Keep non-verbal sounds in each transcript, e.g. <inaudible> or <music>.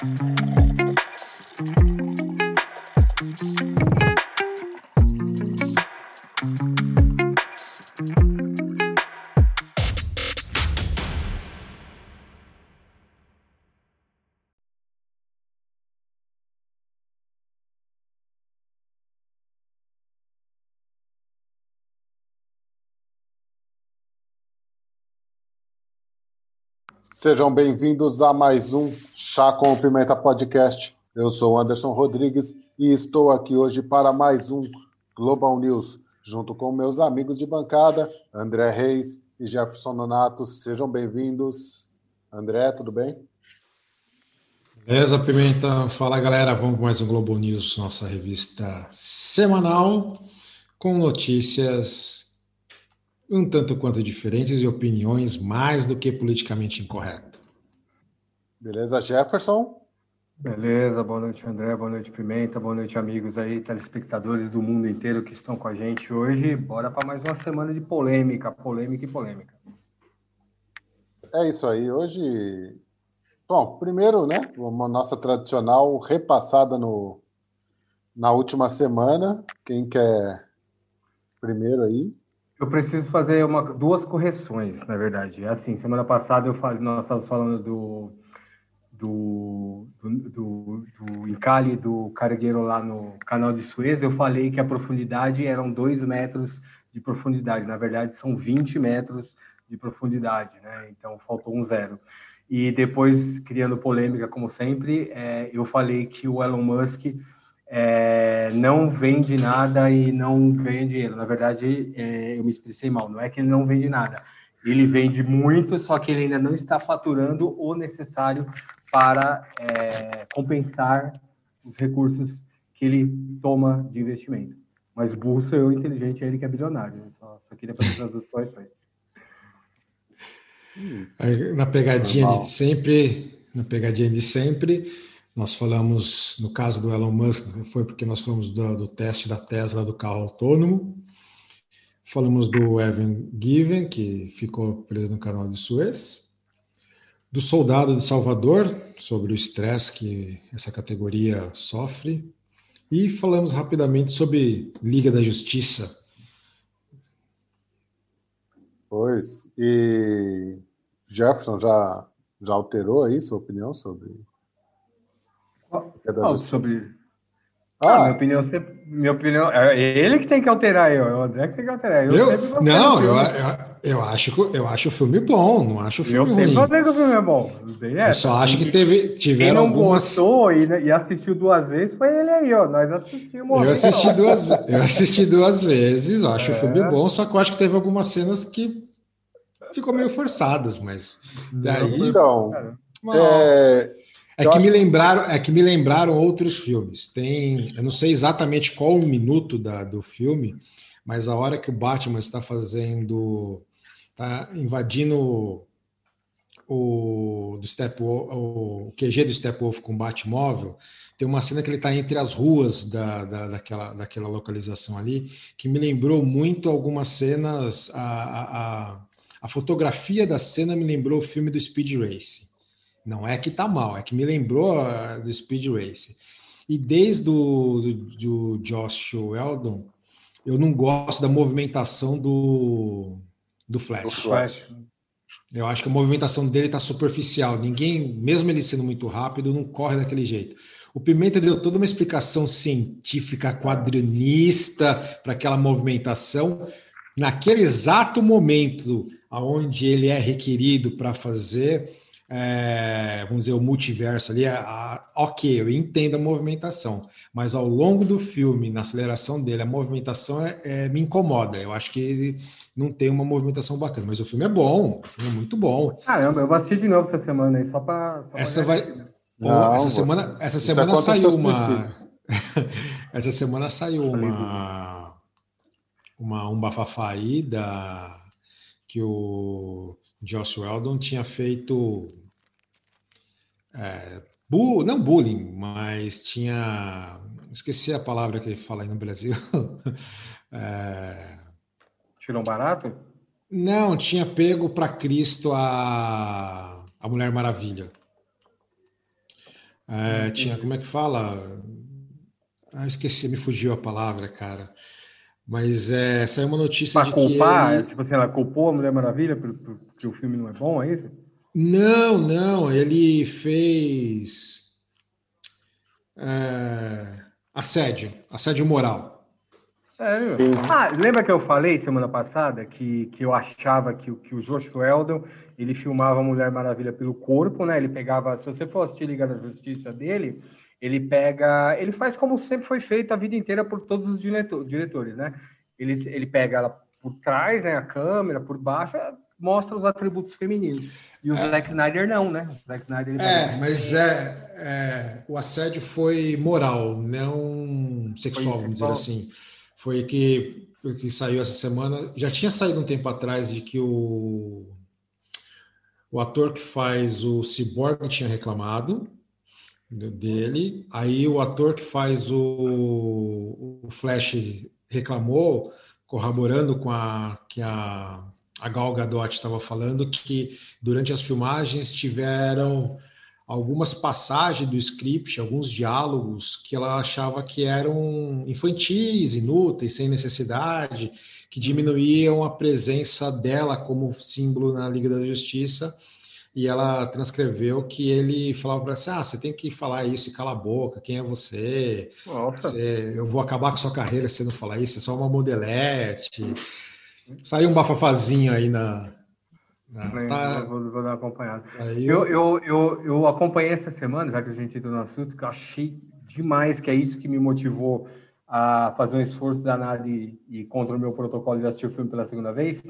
Thank you. Sejam bem-vindos a mais um Chá com Pimenta Podcast. Eu sou Anderson Rodrigues e estou aqui hoje para mais um Global News, junto com meus amigos de bancada, André Reis e Jefferson Nonato. Sejam bem-vindos. André, tudo bem? Beleza, Pimenta. Fala, galera. Vamos com mais um Global News, nossa revista semanal, com notícias um tanto quanto diferentes e opiniões mais do que politicamente incorreto. Beleza, Jefferson? Beleza, boa noite, André, boa noite, Pimenta, boa noite, amigos aí, telespectadores do mundo inteiro que estão com a gente hoje. Bora para mais uma semana de polêmica, polêmica e polêmica. É isso aí, hoje. Bom, primeiro, né, uma nossa tradicional repassada no, na última semana. Quem quer primeiro aí? Eu preciso fazer uma, duas correções, na verdade. É assim, semana passada eu falei, nós estávamos falando do, do, do, do, do do cargueiro lá no canal de Suez. Eu falei que a profundidade eram 2 metros de profundidade. Na verdade, são 20 metros de profundidade, né? Então faltou um zero. E depois, criando polêmica, como sempre, é, eu falei que o Elon Musk é, não vende nada e não ganha dinheiro. Na verdade, é, eu me expressei mal. Não é que ele não vende nada. Ele vende muito, só que ele ainda não está faturando o necessário para é, compensar os recursos que ele toma de investimento. Mas burro sou eu, inteligente é ele que é bilionário. Só, só queria fazer as duas correções. Na pegadinha de sempre, na pegadinha de sempre, nós falamos, no caso do Elon Musk, foi porque nós falamos do, do teste da Tesla do carro autônomo. Falamos do Evan Given, que ficou preso no canal de Suez. Do soldado de Salvador, sobre o estresse que essa categoria sofre. E falamos rapidamente sobre Liga da Justiça. Pois, e Jefferson já, já alterou aí sua opinião sobre é sobre. Ah, ah, minha opinião sempre. Minha opinião. É ele que tem que alterar eu, é o André que tem que alterar. Eu, eu não, eu, eu, eu, acho, eu acho o filme bom, não acho o filme eu ruim. Eu sempre falei que o filme é bom. É, eu só acho que teve, tiveram Quem não algumas... gostou e, e, assistiu duas vezes foi ele aí, ó. Nós assistimos. Eu assisti duas, eu assisti duas vezes, eu acho é. o filme bom, só que eu acho que teve algumas cenas que ficou meio forçadas, mas daí. Então. É, é que, me lembraram, é que me lembraram outros filmes. Tem, eu não sei exatamente qual o minuto da, do filme, mas a hora que o Batman está fazendo, está invadindo o do Step o QG do Steppenwolf com o Batmóvel, tem uma cena que ele está entre as ruas da, da, daquela, daquela localização ali, que me lembrou muito algumas cenas. A, a, a fotografia da cena me lembrou o filme do Speed Race. Não é que tá mal, é que me lembrou uh, do Speed Race. E desde o do, do Josh Weldon, eu não gosto da movimentação do, do Flash. Do Flash. Eu acho que a movimentação dele está superficial. Ninguém, mesmo ele sendo muito rápido, não corre daquele jeito. O Pimenta deu toda uma explicação científica, quadrinista para aquela movimentação. Naquele exato momento aonde ele é requerido para fazer, é, vamos dizer, o multiverso ali, a, a, ok, eu entendo a movimentação, mas ao longo do filme, na aceleração dele, a movimentação é, é, me incomoda. Eu acho que ele não tem uma movimentação bacana, mas o filme é bom, o filme é muito bom. Caramba, eu vou assistir de novo essa semana aí, só para. Essa vai. Não, essa semana, <laughs> essa semana saiu uma. essa semana saiu uma, uma. Um bafafá aí da. Que o Josh Weldon tinha feito é, bu, não bullying, mas tinha esqueci a palavra que ele fala aí no Brasil. <laughs> é, Tirou um barato? Não, tinha pego para Cristo a, a Mulher Maravilha. É, tinha, como é que fala? Ah, esqueci, me fugiu a palavra, cara. Mas é, saiu uma notícia pra de culpar, que ele... tipo assim, ela culpou a Mulher Maravilha porque o filme não é bom, é isso? Não, não, ele fez é, assédio, assédio moral. Sério? Ah, lembra que eu falei semana passada que, que eu achava que, que o Josh Weldon ele filmava a Mulher Maravilha pelo corpo, né? Ele pegava, se você for assistir Liga da Justiça dele, ele pega, ele faz como sempre foi feito a vida inteira por todos os diretor, diretores, né? Ele, ele pega ela por trás, né, a câmera, por baixo, mostra os atributos femininos. E o é. Zack Snyder não, né? O Zack Snyder é, mas é, é, o assédio foi moral, não sexual, foi vamos dizer assim. Foi que, que saiu essa semana. Já tinha saído um tempo atrás de que o, o ator que faz o Cyborg tinha reclamado dele. Aí o ator que faz o, o Flash reclamou, corroborando com a que a, a Gal Gadot estava falando, que durante as filmagens tiveram algumas passagens do script, alguns diálogos que ela achava que eram infantis, inúteis, sem necessidade, que diminuíam a presença dela como símbolo na Liga da Justiça e ela transcreveu que ele falava para você, ah, você tem que falar isso e cala a boca, quem é você? você? Eu vou acabar com sua carreira se você não falar isso, é só uma modelete. Saiu um bafafazinho aí na... na tá... vou, vou, dar uma acompanhada. Eu... Eu, eu, eu, acompanhei essa semana, já que a gente entrou no assunto, que eu achei demais, que é isso que me motivou a fazer um esforço danado e, e contra o meu protocolo de assistir o filme pela segunda vez,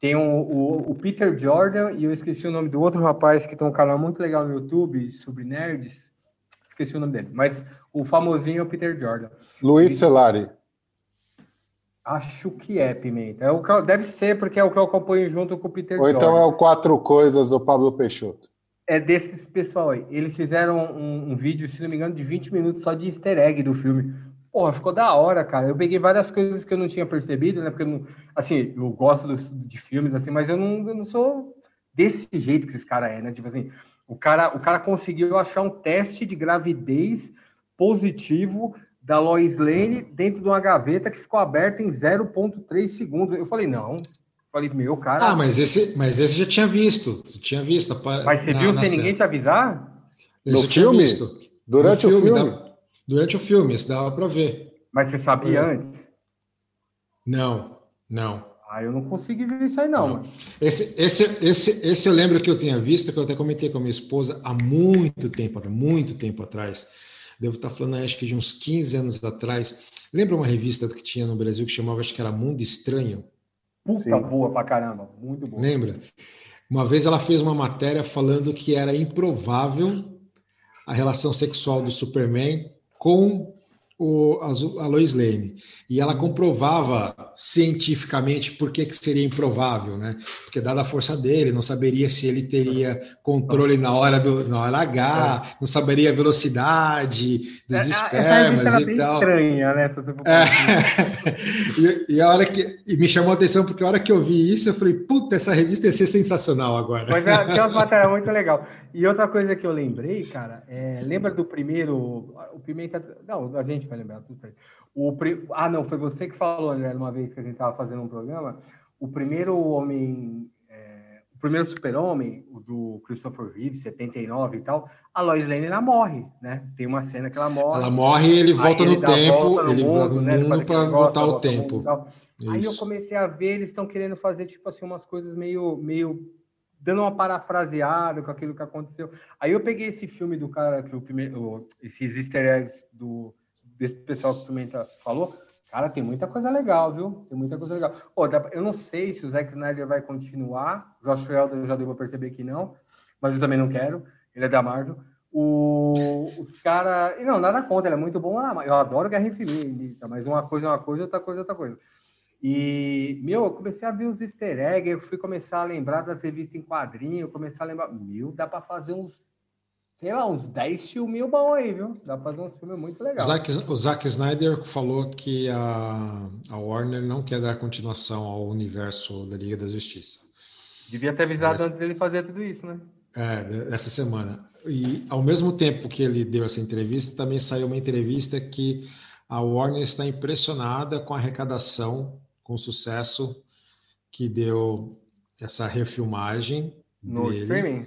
tem o, o, o, Peter Jordan e eu esqueci o nome do outro rapaz que tem um canal muito legal no YouTube sobre nerds. Esqueci o nome dele, mas o famosinho é o Peter Jordan. Luiz Celari. Acho que é, Pimenta. É o que, deve ser, porque é o que eu acompanho junto com o Peter Ou Jordan. então é o Quatro Coisas do Pablo Peixoto. É desses pessoal aí. Eles fizeram um, um vídeo, se não me engano, de 20 minutos só de easter egg do filme. Porra, ficou da hora, cara. Eu peguei várias coisas que eu não tinha percebido, né? Porque, eu não, assim, eu gosto de filmes, assim, mas eu não, eu não sou desse jeito que esses caras é, né? Tipo assim, o cara, o cara conseguiu achar um teste de gravidez positivo da Lois Lane dentro de uma gaveta que ficou aberta em 0,3 segundos. Eu falei, não. Eu falei, meu, cara. Ah, mas esse, mas esse já tinha visto. Tinha visto. Mas você na, viu sem ninguém te avisar? Esse no filme? Durante no o filme? filme? Durante o filme, isso dava para ver. Mas você sabia é. antes? Não, não. Ah, eu não consegui ver isso aí, não. não. Esse, esse, esse, esse eu lembro que eu tinha visto, que eu até comentei com a minha esposa há muito tempo, há muito tempo atrás. Devo estar falando, acho que de uns 15 anos atrás. Lembra uma revista que tinha no Brasil que chamava, acho que era Mundo Estranho? Puta Sim. boa pra caramba, muito boa. Lembra? Uma vez ela fez uma matéria falando que era improvável a relação sexual do Superman com o, a Lois Lane. E ela comprovava cientificamente por que, que seria improvável, né? Porque, dada a força dele, não saberia se ele teria controle na hora, do, na hora H, é. não saberia a velocidade dos é, espermas e tal. estranha, né? É. <laughs> e, e, a hora que e me chamou a atenção, porque a hora que eu vi isso, eu falei, puta, essa revista ia ser sensacional agora. Mas é, umas <laughs> matérias muito legal. E outra coisa que eu lembrei, cara, é, lembra do primeiro, o Pimenta, não, a gente vai lembrar tudo o, ah, não, foi você que falou, André, uma vez que a gente estava fazendo um programa. O primeiro homem, é, o primeiro super-homem, o do Christopher Reeve, 79 e tal, a Lois Lane ela morre, né? Tem uma cena que ela morre. Ela morre e ele volta no tempo, volta no ele volta no né? mundo para voltar o tempo. Aí eu comecei a ver, eles estão querendo fazer, tipo assim, umas coisas meio, meio dando uma parafraseada com aquilo que aconteceu. Aí eu peguei esse filme do cara, que o primeiro, esses easter eggs do desse pessoal que o Pimenta falou, cara, tem muita coisa legal, viu? Tem muita coisa legal. Pô, eu não sei se o Zack Snyder vai continuar, o Josh Whedon já deu para perceber que não, mas eu também não quero, ele é da Marvel. O, os caras. Não, nada contra, ele é muito bom. Eu adoro Guerra Infinita, mas uma coisa é uma coisa, outra coisa é outra coisa. E, meu, eu comecei a ver os easter eggs, eu fui começar a lembrar das revistas em quadrinho, comecei a lembrar, meu, dá para fazer uns sei lá, uns 10 filmes bom aí, viu? Dá pra fazer um filme muito legal. O Zack, o Zack Snyder falou que a, a Warner não quer dar continuação ao universo da Liga da Justiça. Devia ter avisado Essa... antes dele fazer tudo isso, né? É, essa semana. e ao mesmo tempo que ele deu essa entrevista, também saiu uma entrevista que a Warner está impressionada com a arrecadação, com o sucesso que deu essa refilmagem no dele, streaming,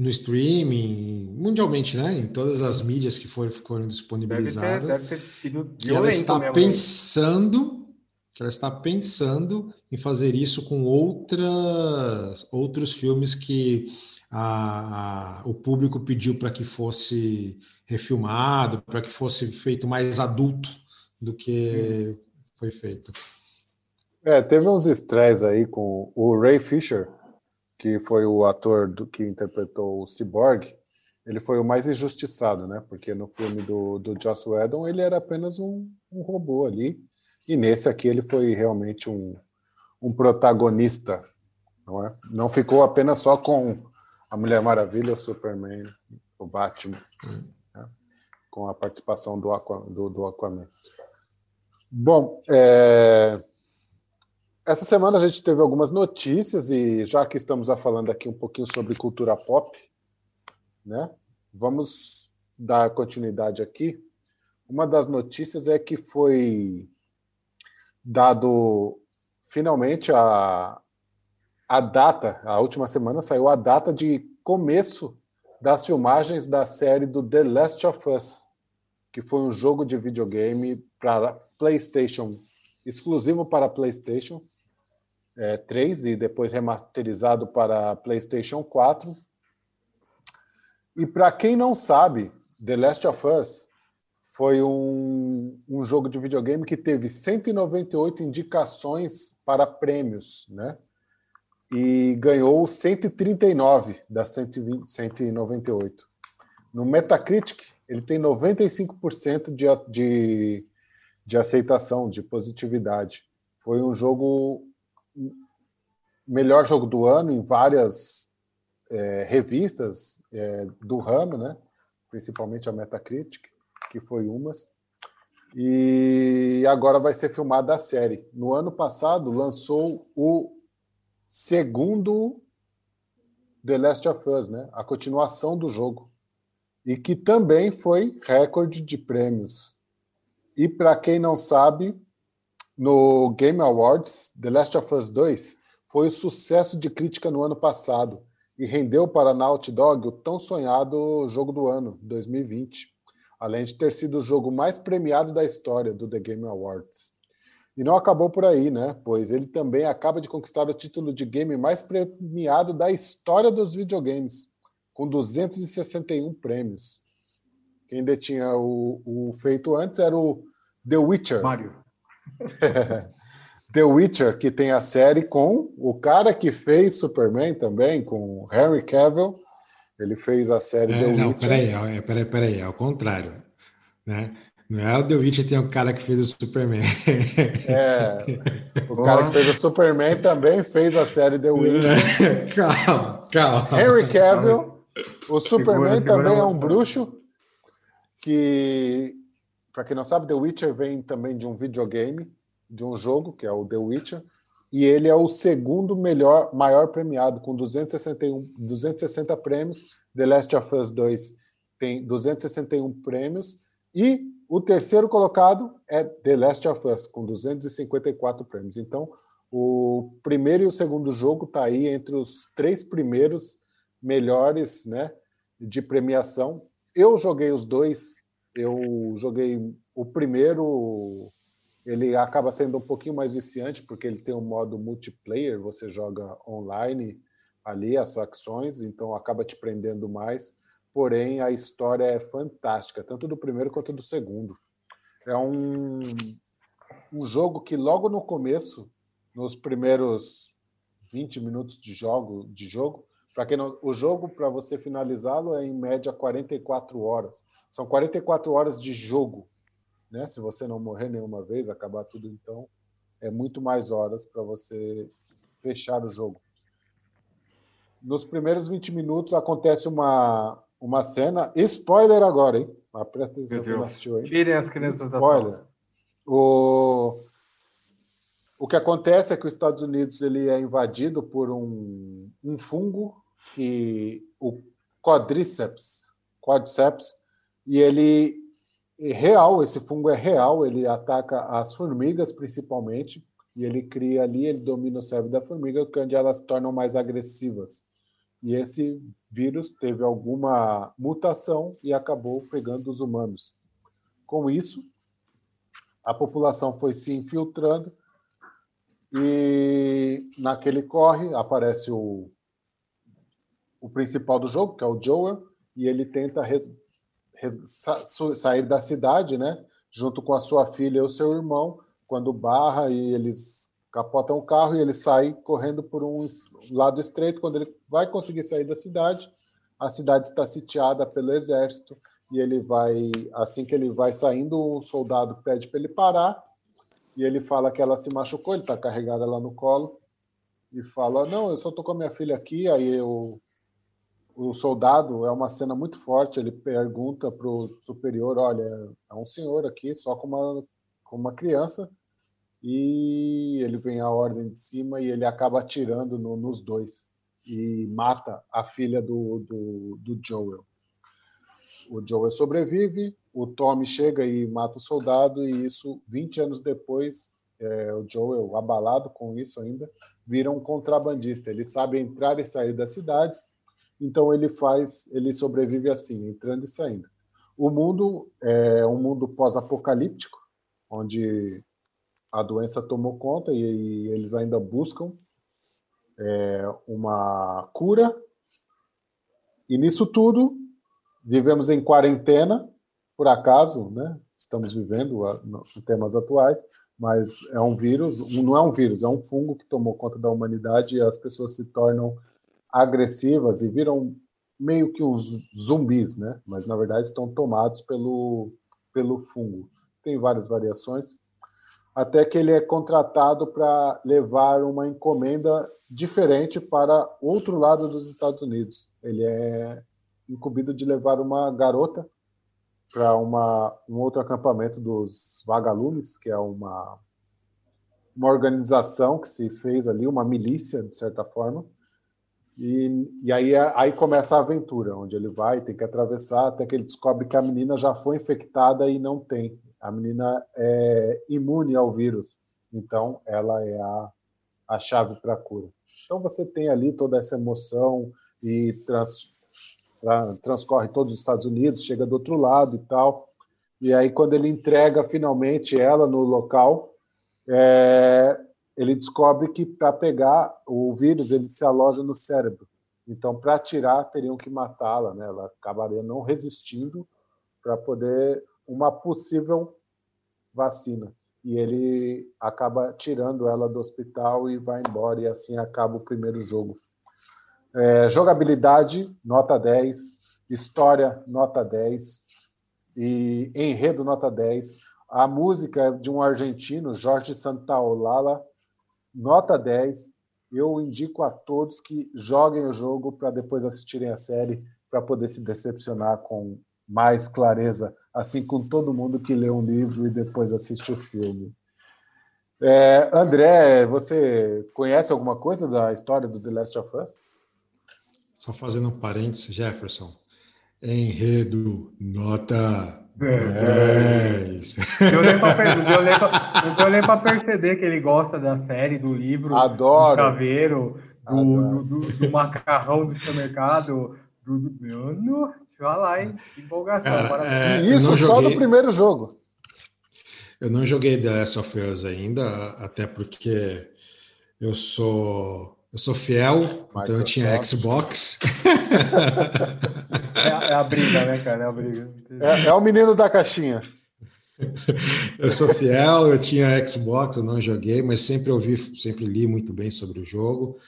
no streaming, mundialmente, né? Em todas as mídias que foram, foram disponibilizadas. Deve ter, deve ter sido que ela está mesmo, pensando, que ela está pensando em fazer isso com outras, outros filmes que a, a, o público pediu para que fosse refilmado, para que fosse feito mais adulto do que hum. foi feito. É, teve uns estresses aí com o Ray Fisher, que foi o ator do, que interpretou o Cyborg. Ele foi o mais injustiçado, né? Porque no filme do, do Joss Whedon ele era apenas um, um robô ali. E nesse aqui ele foi realmente um, um protagonista, não é? Não ficou apenas só com a Mulher Maravilha, o Superman, o Batman, né? com a participação do, do, do Aquaman. Bom, é... essa semana a gente teve algumas notícias e já que estamos falando aqui um pouquinho sobre cultura pop, né? Vamos dar continuidade aqui. Uma das notícias é que foi dado finalmente a, a data, a última semana saiu a data de começo das filmagens da série do The Last of Us, que foi um jogo de videogame para PlayStation, exclusivo para PlayStation é, 3 e depois remasterizado para PlayStation 4. E para quem não sabe, The Last of Us foi um, um jogo de videogame que teve 198 indicações para prêmios, né? e ganhou 139 das 120, 198. No Metacritic, ele tem 95% de, de, de aceitação, de positividade. Foi um jogo, melhor jogo do ano em várias é, revistas é, do ramo, né? principalmente a Metacritic, que foi umas. E agora vai ser filmada a série. No ano passado, lançou o segundo The Last of Us, né? A continuação do jogo. E que também foi recorde de prêmios. E para quem não sabe, no Game Awards, The Last of Us 2 foi o sucesso de crítica no ano passado e rendeu para a Naughty Dog o tão sonhado jogo do ano, 2020, além de ter sido o jogo mais premiado da história do The Game Awards. E não acabou por aí, né? Pois ele também acaba de conquistar o título de game mais premiado da história dos videogames, com 261 prêmios. Quem detinha o, o feito antes era o The Witcher. Mario. <laughs> The Witcher, que tem a série com o cara que fez Superman também, com Henry Cavill. Ele fez a série é, The não, Witcher. Peraí, é, peraí, peraí, é o contrário. Né? Não é o The Witcher tem um cara que fez o Superman. É, o cara que fez o Superman também fez a série The Witcher. <laughs> calma, calma. Henry Cavill, o Superman segura, também segura é um bruxo que, para quem não sabe, The Witcher vem também de um videogame, de um jogo, que é o The Witcher, e ele é o segundo melhor, maior premiado, com 261, 260 prêmios. The Last of Us 2 tem 261 prêmios, e o terceiro colocado é The Last of Us, com 254 prêmios. Então, o primeiro e o segundo jogo está aí entre os três primeiros melhores né, de premiação. Eu joguei os dois. Eu joguei o primeiro, ele acaba sendo um pouquinho mais viciante, porque ele tem um modo multiplayer, você joga online ali as facções, então acaba te prendendo mais porém a história é fantástica, tanto do primeiro quanto do segundo. É um, um jogo que logo no começo, nos primeiros 20 minutos de jogo, de jogo, para quem não, o jogo para você finalizá-lo é em média 44 horas. São 44 horas de jogo, né? Se você não morrer nenhuma vez, acabar tudo então, é muito mais horas para você fechar o jogo. Nos primeiros 20 minutos acontece uma uma cena. Spoiler agora, hein? Mas presta atenção que não assistiu aí. Tirem as crianças Spoiler. da O... o que acontece é que os Estados Unidos ele é invadido por um, um fungo que o, quadriceps, quadriceps, e ele real, esse fungo é real, ele ataca as formigas principalmente, e ele cria ali, ele domina o cérebro da formiga, onde elas se tornam mais agressivas. E esse vírus teve alguma mutação e acabou pegando os humanos. Com isso, a população foi se infiltrando e naquele corre aparece o, o principal do jogo, que é o Joel, e ele tenta sair da cidade, né? Junto com a sua filha e o seu irmão, quando barra e eles capotam o carro e ele sai correndo por um lado estreito. Quando ele vai conseguir sair da cidade, a cidade está sitiada pelo exército e ele vai, assim que ele vai saindo, o soldado pede para ele parar e ele fala que ela se machucou, ele está carregada lá no colo e fala: Não, eu só estou com a minha filha aqui. Aí eu, o soldado, é uma cena muito forte, ele pergunta para o superior: Olha, é um senhor aqui, só com uma, com uma criança. E ele vem a ordem de cima e ele acaba atirando no, nos dois e mata a filha do, do, do Joel o Joel sobrevive, o Tommy chega e mata o soldado, e isso, 20 anos depois, é, o Joel, abalado com isso ainda, vira um contrabandista. Ele sabe entrar e sair das cidades, então ele faz, ele sobrevive assim, entrando e saindo. O mundo é um mundo pós-apocalíptico, onde a doença tomou conta e, e eles ainda buscam é, uma cura. E nisso tudo, Vivemos em quarentena, por acaso, né? Estamos vivendo em temas atuais, mas é um vírus, não é um vírus, é um fungo que tomou conta da humanidade e as pessoas se tornam agressivas e viram meio que uns zumbis, né? Mas na verdade estão tomados pelo, pelo fungo. Tem várias variações, até que ele é contratado para levar uma encomenda diferente para outro lado dos Estados Unidos. Ele é incumbido de levar uma garota para um outro acampamento dos vagalumes, que é uma, uma organização que se fez ali, uma milícia, de certa forma. E, e aí, aí começa a aventura, onde ele vai, tem que atravessar, até que ele descobre que a menina já foi infectada e não tem. A menina é imune ao vírus, então ela é a, a chave para a cura. Então você tem ali toda essa emoção e trans, transcorre todos os Estados Unidos, chega do outro lado e tal. E aí, quando ele entrega finalmente ela no local, é, ele descobre que para pegar o vírus ele se aloja no cérebro. Então, para tirar, teriam que matá-la, né? Ela acabaria não resistindo para poder uma possível vacina. E ele acaba tirando ela do hospital e vai embora, e assim acaba o primeiro jogo. É, jogabilidade, nota 10. História, nota 10. E enredo, nota 10. A música é de um argentino, Jorge Santaolala, nota 10. Eu indico a todos que joguem o jogo para depois assistirem a série, para poder se decepcionar com mais clareza, assim com todo mundo que lê um livro e depois assiste o filme. É, André, você conhece alguma coisa da história do The Last of Us? Só fazendo um parênteses, Jefferson. Enredo, nota 10. Deu nem para perceber que ele gosta da série, do livro, Adoro. do chaveiro, do, do, do, do macarrão do supermercado. Do, do, mano, deixa eu lá, hein? Que empolgação. Cara, é, isso só joguei... do primeiro jogo. Eu não joguei The Last of Us ainda, até porque eu sou eu sou fiel, Microsoft. então eu tinha Xbox. <laughs> É, é, a briga, né, cara? É a briga. É, é o menino da caixinha. <laughs> Eu sou fiel, eu tinha Xbox, eu não joguei, mas sempre ouvi, sempre li muito bem sobre o jogo.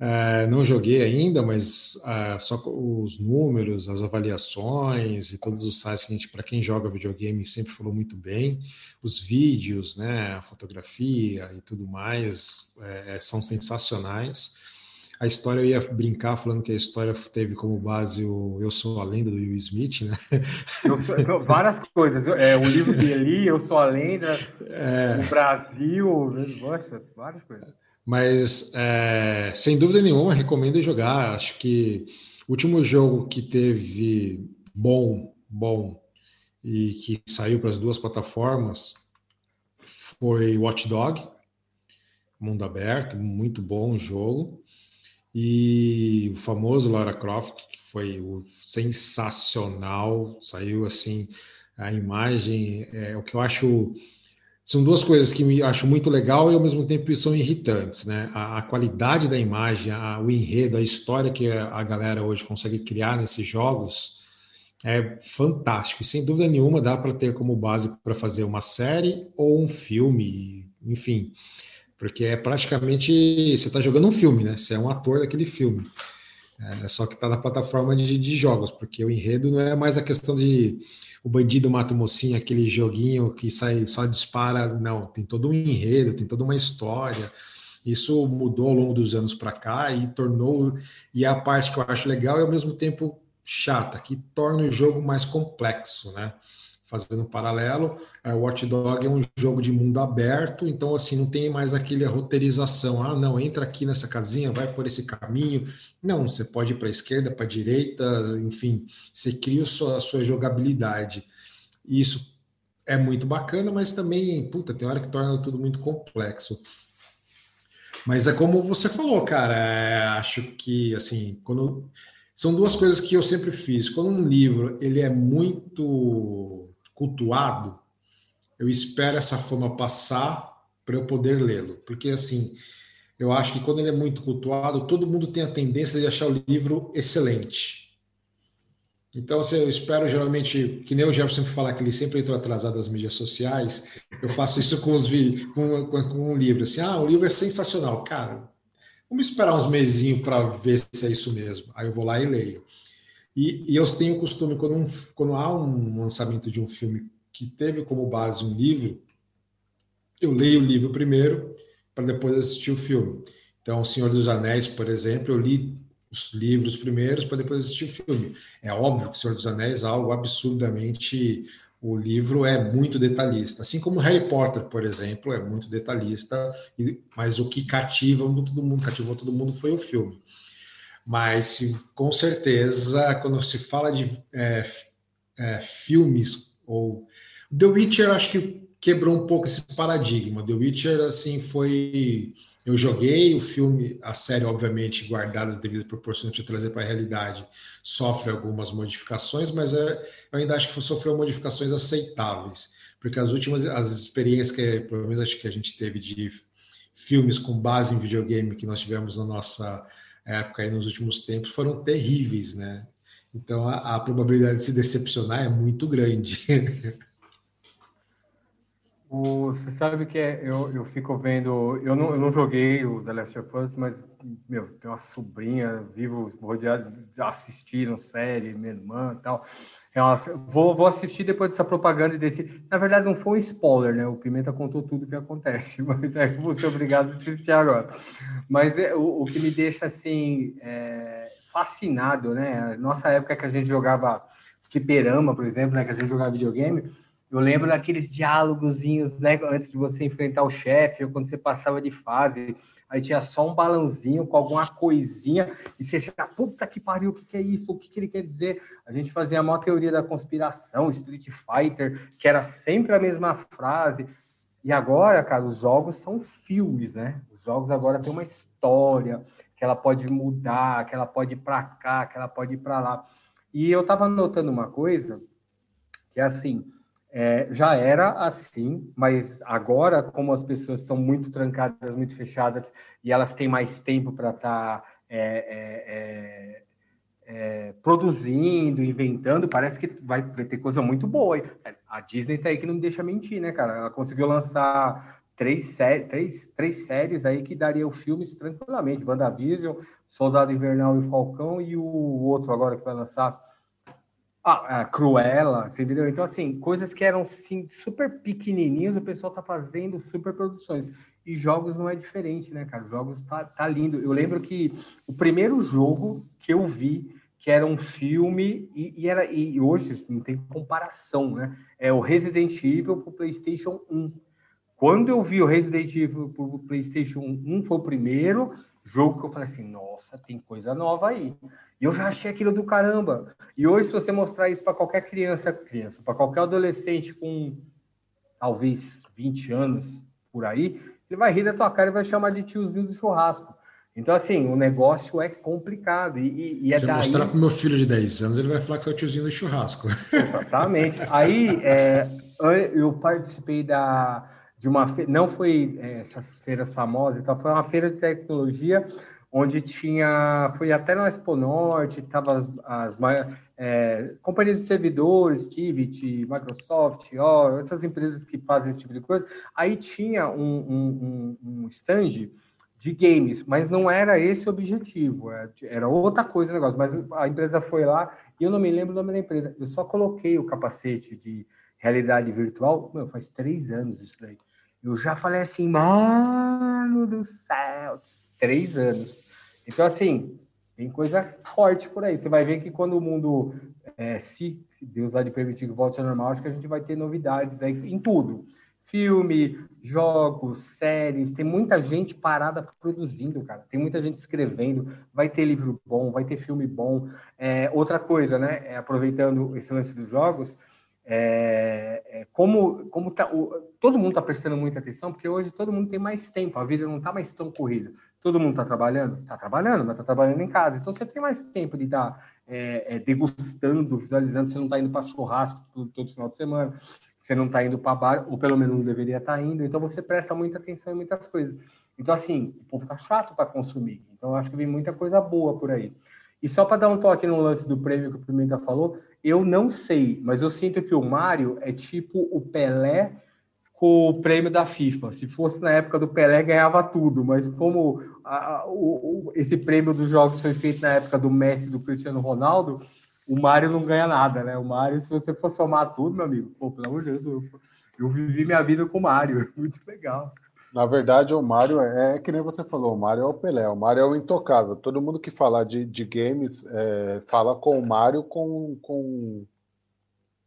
É, não joguei ainda, mas é, só os números, as avaliações e todos os sites que a gente, para quem joga videogame, sempre falou muito bem. Os vídeos, né, a fotografia e tudo mais é, são sensacionais. A história eu ia brincar falando que a história teve como base o Eu Sou a Lenda do Will Smith, né? Sou, várias coisas. É, o livro dele, Eu Sou a Lenda, é... o Brasil, nossa, várias coisas. Mas, é, sem dúvida nenhuma, recomendo jogar. Acho que O último jogo que teve bom, bom e que saiu para as duas plataformas foi Watch Dog, mundo aberto, muito bom jogo. E o famoso Lara Croft, que foi sensacional, saiu assim, a imagem, é o que eu acho são duas coisas que me acho muito legal e ao mesmo tempo são irritantes, né? A, a qualidade da imagem, a, o enredo, a história que a, a galera hoje consegue criar nesses jogos é fantástico. E sem dúvida nenhuma dá para ter como base para fazer uma série ou um filme, enfim, porque é praticamente você está jogando um filme, né? Você é um ator daquele filme. É, só que está na plataforma de, de jogos, porque o enredo não é mais a questão de o bandido mata o mocinho, aquele joguinho que sai só dispara. Não, tem todo um enredo, tem toda uma história. Isso mudou ao longo dos anos para cá e tornou. E é a parte que eu acho legal e ao mesmo tempo chata, que torna o jogo mais complexo, né? Fazendo um paralelo, é, Watch Dog é um jogo de mundo aberto, então assim não tem mais aquele roteirização, ah não, entra aqui nessa casinha, vai por esse caminho, não, você pode ir para a esquerda, para a direita, enfim, você cria a sua, a sua jogabilidade, e isso é muito bacana, mas também, puta, tem hora que torna tudo muito complexo. Mas é como você falou, cara, é, acho que assim, quando são duas coisas que eu sempre fiz. Quando um livro ele é muito cultuado, eu espero essa fama passar para eu poder lê-lo. Porque, assim, eu acho que quando ele é muito cultuado, todo mundo tem a tendência de achar o livro excelente. Então, assim, eu espero geralmente, que nem o Jefferson sempre fala que ele sempre entrou atrasado nas mídias sociais, eu faço isso com os com, com, com um livro. Assim, ah, o livro é sensacional. Cara, vamos esperar uns mesinhos para ver se é isso mesmo. Aí eu vou lá e leio. E, e eu tenho o costume, quando, um, quando há um lançamento de um filme que teve como base um livro, eu leio o livro primeiro para depois assistir o filme. Então, O Senhor dos Anéis, por exemplo, eu li os livros primeiros para depois assistir o filme. É óbvio que O Senhor dos Anéis é algo absurdamente. O livro é muito detalhista, assim como Harry Potter, por exemplo, é muito detalhista, mas o que cativa todo mundo, cativou todo mundo foi o filme. Mas, com certeza, quando se fala de é, é, filmes ou The Witcher, acho que quebrou um pouco esse paradigma. The Witcher, assim, foi. Eu joguei o filme, a série, obviamente, guardadas devido proporções de trazer para a realidade, sofre algumas modificações, mas é, eu ainda acho que sofreu modificações aceitáveis, porque as últimas as experiências que, pelo menos, acho que a gente teve de filmes com base em videogame que nós tivemos na nossa época aí nos últimos tempos foram terríveis, né? Então a, a probabilidade de se decepcionar é muito grande. O, você sabe que é, eu, eu fico vendo. Eu não, eu não joguei o The Last of Us, mas, meu, tem uma sobrinha, vivo rodeado, assistiram série, minha irmã e tal. É vou, vou assistir depois dessa propaganda desse. Na verdade, não foi um spoiler, né? O Pimenta contou tudo o que acontece, <laughs> mas é que vou ser obrigado a assistir agora. Mas é, o, o que me deixa assim é, fascinado, né? Nossa época que a gente jogava fliperama, por exemplo, né? Que a gente jogava videogame eu lembro daqueles diálogozinhos, né, antes de você enfrentar o chefe, ou quando você passava de fase, aí tinha só um balãozinho com alguma coisinha, e você chega, puta que pariu, o que, que é isso? O que, que ele quer dizer? A gente fazia a maior teoria da conspiração, Street Fighter, que era sempre a mesma frase. E agora, cara, os jogos são filmes, né? Os jogos agora têm uma história, que ela pode mudar, que ela pode ir para cá, que ela pode ir para lá. E eu tava notando uma coisa, que é assim, é, já era assim, mas agora, como as pessoas estão muito trancadas, muito fechadas, e elas têm mais tempo para estar tá, é, é, é, é, produzindo, inventando, parece que vai, vai, ter coisa muito boa. A Disney tá aí que não me deixa mentir, né, cara? Ela conseguiu lançar três, sé três, três séries aí que daria o filmes tranquilamente: WandaVision, Soldado Invernal e Falcão, e o outro agora que vai lançar ah, a Cruella, entendeu? Então, assim, coisas que eram sim, super pequenininhas, o pessoal tá fazendo super produções. E jogos não é diferente, né, cara? Jogos tá, tá lindo. Eu lembro que o primeiro jogo que eu vi, que era um filme, e, e era e hoje não tem comparação, né? É o Resident Evil pro PlayStation 1. Quando eu vi o Resident Evil pro PlayStation 1, foi o primeiro, jogo que eu falei assim, nossa, tem coisa nova aí. E eu já achei aquilo do caramba. E hoje, se você mostrar isso para qualquer criança, criança, para qualquer adolescente com talvez 20 anos por aí, ele vai rir da tua cara e vai chamar de tiozinho do churrasco. Então, assim, o negócio é complicado. E, e, é Se daí... mostrar para o meu filho de 10 anos, ele vai falar que é o tiozinho do churrasco. Exatamente. Aí, é, eu participei da, de uma feira, não foi é, essas feiras famosas e tal, foi uma feira de tecnologia onde tinha, foi até na Expo Norte, estava as, as é, companhias de servidores, Tivit, Microsoft, Oracle, essas empresas que fazem esse tipo de coisa. Aí tinha um, um, um, um stand de games, mas não era esse o objetivo, é, era outra coisa o negócio. Mas a empresa foi lá e eu não me lembro o nome da empresa. Eu só coloquei o capacete de realidade virtual, meu, faz três anos isso daí. Eu já falei assim, mano do céu, três anos. Então, assim, tem coisa forte por aí. Você vai ver que quando o mundo, é, se, se Deus lá de permitir que volte ao normal, acho que a gente vai ter novidades aí em tudo filme, jogos, séries, tem muita gente parada produzindo, cara. Tem muita gente escrevendo, vai ter livro bom, vai ter filme bom. É, outra coisa, né? É, aproveitando esse lance dos jogos, é, é, como, como tá, o, todo mundo está prestando muita atenção, porque hoje todo mundo tem mais tempo, a vida não está mais tão corrida. Todo mundo está trabalhando? Está trabalhando, mas está trabalhando em casa. Então você tem mais tempo de estar tá, é, é, degustando, visualizando, você não está indo para churrasco todo, todo final de semana você não está indo para bar, ou pelo menos não deveria estar tá indo, então você presta muita atenção em muitas coisas. Então, assim, o povo está chato para consumir. Então, acho que vem muita coisa boa por aí. E só para dar um toque no lance do prêmio que o Pimenta falou, eu não sei, mas eu sinto que o Mário é tipo o Pelé com o prêmio da FIFA. Se fosse na época do Pelé, ganhava tudo, mas como a, a, o, esse prêmio dos jogos foi feito na época do Messi do Cristiano Ronaldo, o Mário não ganha nada, né? O Mário, se você for somar tudo, meu amigo, pô, pelo amor de Deus, eu, eu vivi minha vida com o Mário, <laughs> muito legal. Na verdade, o Mário é, é, que nem você falou, o Mário é o Pelé, o Mário é o intocável. Todo mundo que fala de, de games é, fala com o Mário com, com,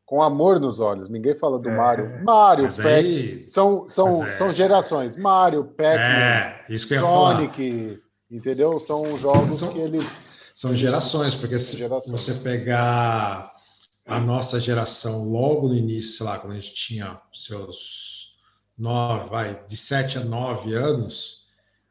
com amor nos olhos. Ninguém fala do é, Mário. Mário, Pac são, são, é... são gerações. Mário, Pac é, Sonic, entendeu? São jogos são... que eles são gerações, porque se gerações. você pegar a nossa geração logo no início, sei lá, quando a gente tinha seus nove, vai, de sete a nove anos,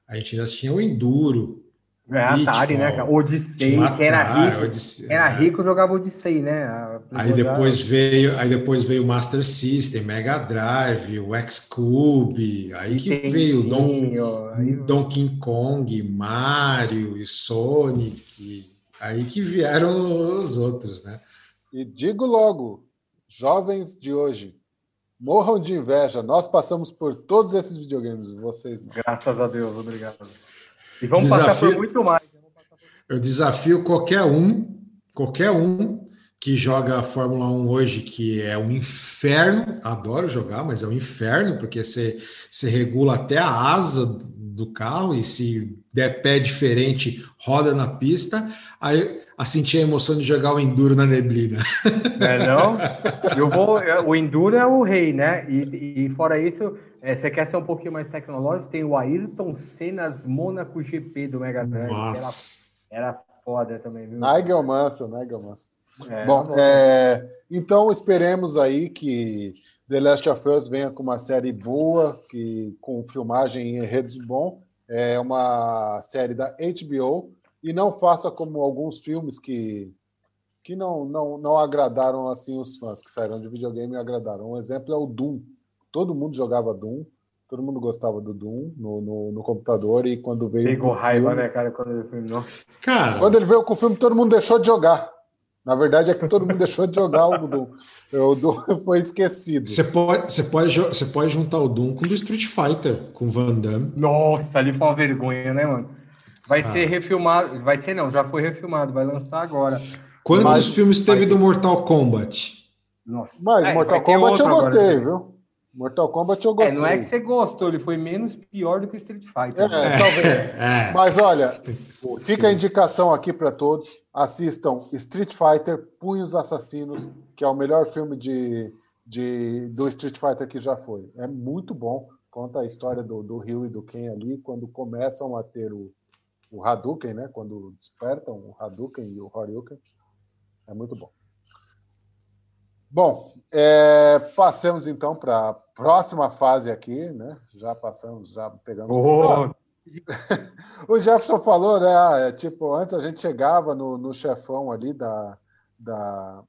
a gente ainda tinha o Enduro. É, Atari, né? Odyssey, Atari, que era rico. Odyssey, era é. rico, jogava Odyssey, né? Aí depois veio, aí depois veio o Master System, Mega Drive, o X-Cube, aí que veio o Donkey, aí... Donkey Kong, Mario e Sonic, aí que vieram os outros, né? E digo logo, jovens de hoje, morram de inveja, nós passamos por todos esses videogames, vocês. Graças a Deus, obrigado. E vamos desafio, passar por muito mais. Eu desafio qualquer um, qualquer um que joga a Fórmula 1 hoje, que é um inferno, adoro jogar, mas é um inferno, porque você, você regula até a asa do carro e se der pé diferente, roda na pista, aí a sentir a emoção de jogar o Enduro na neblina. <laughs> É, não? Eu vou, o Enduro é o rei, né? E, e fora isso, é, você quer ser um pouquinho mais tecnológico, tem o Ayrton Senna's Monaco GP do Mega Drive. Era, era foda também, viu? Nigel Mansell, Nigel Mansell. É, bom, tá é, então esperemos aí que The Last of Us venha com uma série boa, que com filmagem em redes bom. É uma série da HBO e não faça como alguns filmes que que não, não, não agradaram assim os fãs que saíram de videogame e agradaram. Um exemplo é o Doom. Todo mundo jogava Doom, todo mundo gostava do Doom no, no, no computador e quando veio. Pegou raiva, filme, né, cara, quando ele filme. Cara, quando ele veio com o filme, todo mundo deixou de jogar. Na verdade é que todo mundo <laughs> deixou de jogar o Doom. O Doom <laughs> foi esquecido. Você pode, você, pode, você pode juntar o Doom com o do Street Fighter, com o Van Damme. Nossa, ali foi uma vergonha, né, mano? Vai ah. ser refilmado, vai ser não, já foi refilmado, vai lançar agora. Quantos Mas, filmes teve do Mortal Kombat? Nossa. Mas é, Mortal Kombat eu gostei, agora, viu? Mortal Kombat eu gostei. É, não é que você gostou, ele foi menos pior do que o Street Fighter. É, talvez. <laughs> É. Mas olha, <laughs> fica a indicação aqui para todos. Assistam Street Fighter Punhos Assassinos, que é o melhor filme de, de, do Street Fighter que já foi. É muito bom. Conta a história do, do Ryu e do Ken ali, quando começam a ter o, o Hadouken, né? Quando despertam o Hadouken e o Horyuken. É muito bom. Bom, é, passemos então para a próxima fase aqui, né? Já passamos, já pegamos. Oh. <laughs> o Jefferson falou, né? Ah, é, tipo, antes a gente chegava no, no chefão ali da, da,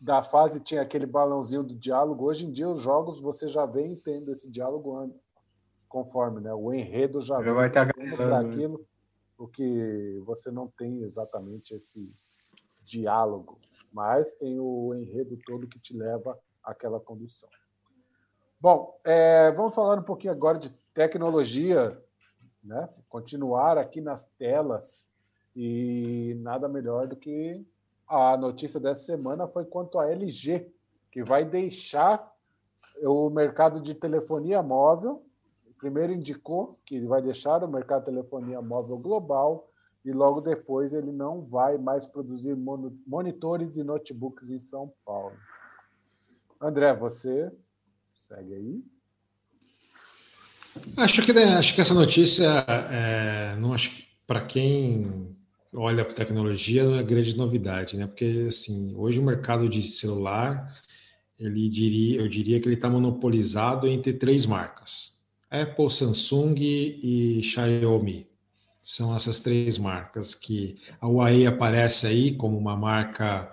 da fase, tinha aquele balãozinho do diálogo. Hoje em dia, os jogos você já vem tendo esse diálogo conforme, né? O enredo já, já vai ter né? aquilo, o que você não tem exatamente esse diálogo, mas tem o enredo todo que te leva àquela condução. Bom, é, vamos falar um pouquinho agora de tecnologia, né? Continuar aqui nas telas e nada melhor do que a notícia dessa semana foi quanto à LG, que vai deixar o mercado de telefonia móvel. Primeiro indicou que vai deixar o mercado de telefonia móvel global e logo depois ele não vai mais produzir monitores e notebooks em São Paulo. André, você segue aí. Acho que, né, acho que essa notícia, é, não acho para quem olha para tecnologia não é grande novidade, né? Porque assim, hoje o mercado de celular, ele diria, eu diria que ele está monopolizado entre três marcas: Apple, Samsung e Xiaomi. São essas três marcas que a Huawei aparece aí como uma marca,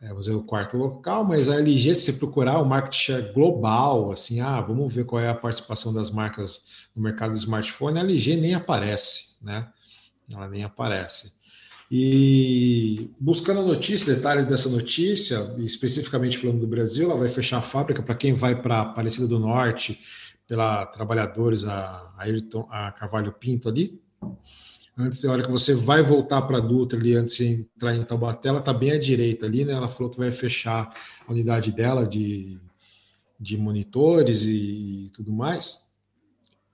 é, vamos dizer, o quarto local, mas a LG, se procurar o market share global, assim, ah, vamos ver qual é a participação das marcas no mercado de smartphone, a LG nem aparece, né? Ela nem aparece. E buscando a notícia, detalhes dessa notícia, especificamente falando do Brasil, ela vai fechar a fábrica para quem vai para Aparecida do Norte, pela Trabalhadores, a, Ayrton, a Cavalho Pinto ali, Antes, a hora que você vai voltar para a Dutra ali, antes de entrar em Taubaté, ela está bem à direita ali, né? Ela falou que vai fechar a unidade dela de, de monitores e, e tudo mais.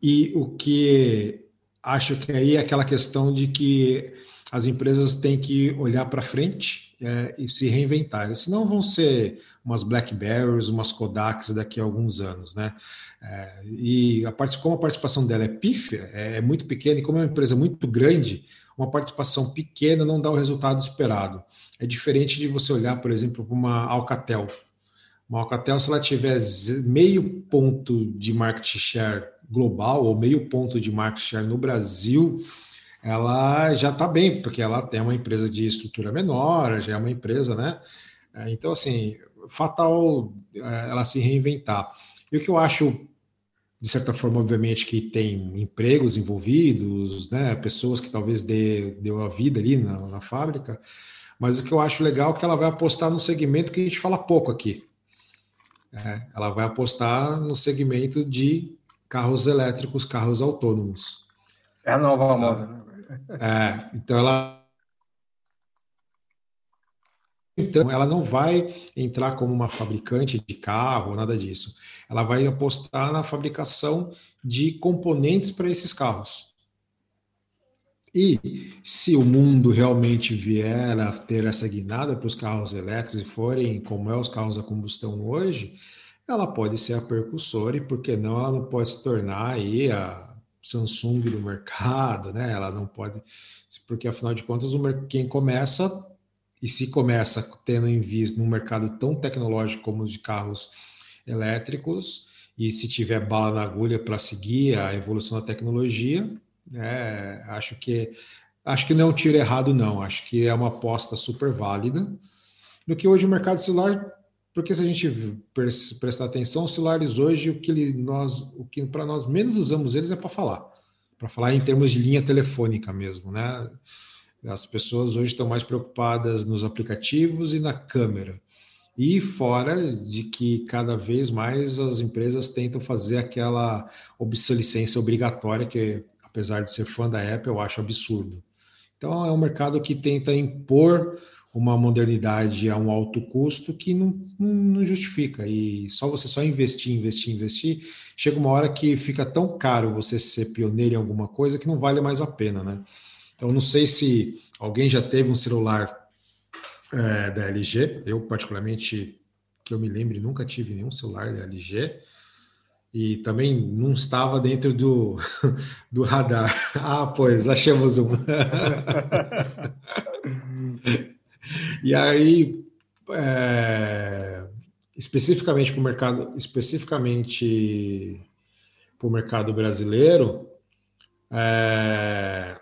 E o que acho que aí é aquela questão de que as empresas têm que olhar para frente é, e se reinventar. Senão vão ser umas Blackberries, umas Kodaks daqui a alguns anos, né? É, e a parte, como a participação dela é pífia, é, é, muito pequena, e como é uma empresa muito grande, uma participação pequena não dá o resultado esperado. É diferente de você olhar, por exemplo, para uma Alcatel. Uma Alcatel, se ela tiver meio ponto de market share global ou meio ponto de market share no Brasil, ela já está bem, porque ela é uma empresa de estrutura menor, já é uma empresa, né? É, então, assim, fatal é, ela se reinventar. E o que eu acho, de certa forma, obviamente, que tem empregos envolvidos, né? Pessoas que talvez dê, deu a vida ali na, na fábrica, mas o que eu acho legal é que ela vai apostar no segmento que a gente fala pouco aqui. É, ela vai apostar no segmento de carros elétricos, carros autônomos. É a nova moda, né? É, então ela então, ela não vai entrar como uma fabricante de carro, nada disso. Ela vai apostar na fabricação de componentes para esses carros. E se o mundo realmente vier a ter essa guinada para os carros elétricos e forem como é os carros a combustão hoje, ela pode ser a percussora e por que não ela não pode se tornar aí a Samsung do mercado, né? Ela não pode, porque afinal de contas, quem começa e se começa tendo em vista num mercado tão tecnológico como os de carros elétricos e se tiver bala na agulha para seguir a evolução da tecnologia, é, acho que acho que não é um tiro errado não, acho que é uma aposta super válida. No que hoje o mercado celular porque se a gente prestar atenção, os celulares hoje, o que nós, o que para nós menos usamos eles é para falar, para falar em termos de linha telefônica mesmo, né? As pessoas hoje estão mais preocupadas nos aplicativos e na câmera. E fora de que cada vez mais as empresas tentam fazer aquela obsolescência obrigatória, que apesar de ser fã da Apple, eu acho absurdo. Então é um mercado que tenta impor uma modernidade a um alto custo que não, não, justifica. E só você só investir, investir, investir, chega uma hora que fica tão caro você ser pioneiro em alguma coisa que não vale mais a pena, né? Então, não sei se alguém já teve um celular é, da LG. Eu, particularmente, que eu me lembre, nunca tive nenhum celular da LG. e também não estava dentro do, <laughs> do radar. Ah, pois, achamos um. <laughs> e aí, é, especificamente para o mercado, especificamente para o mercado brasileiro, é,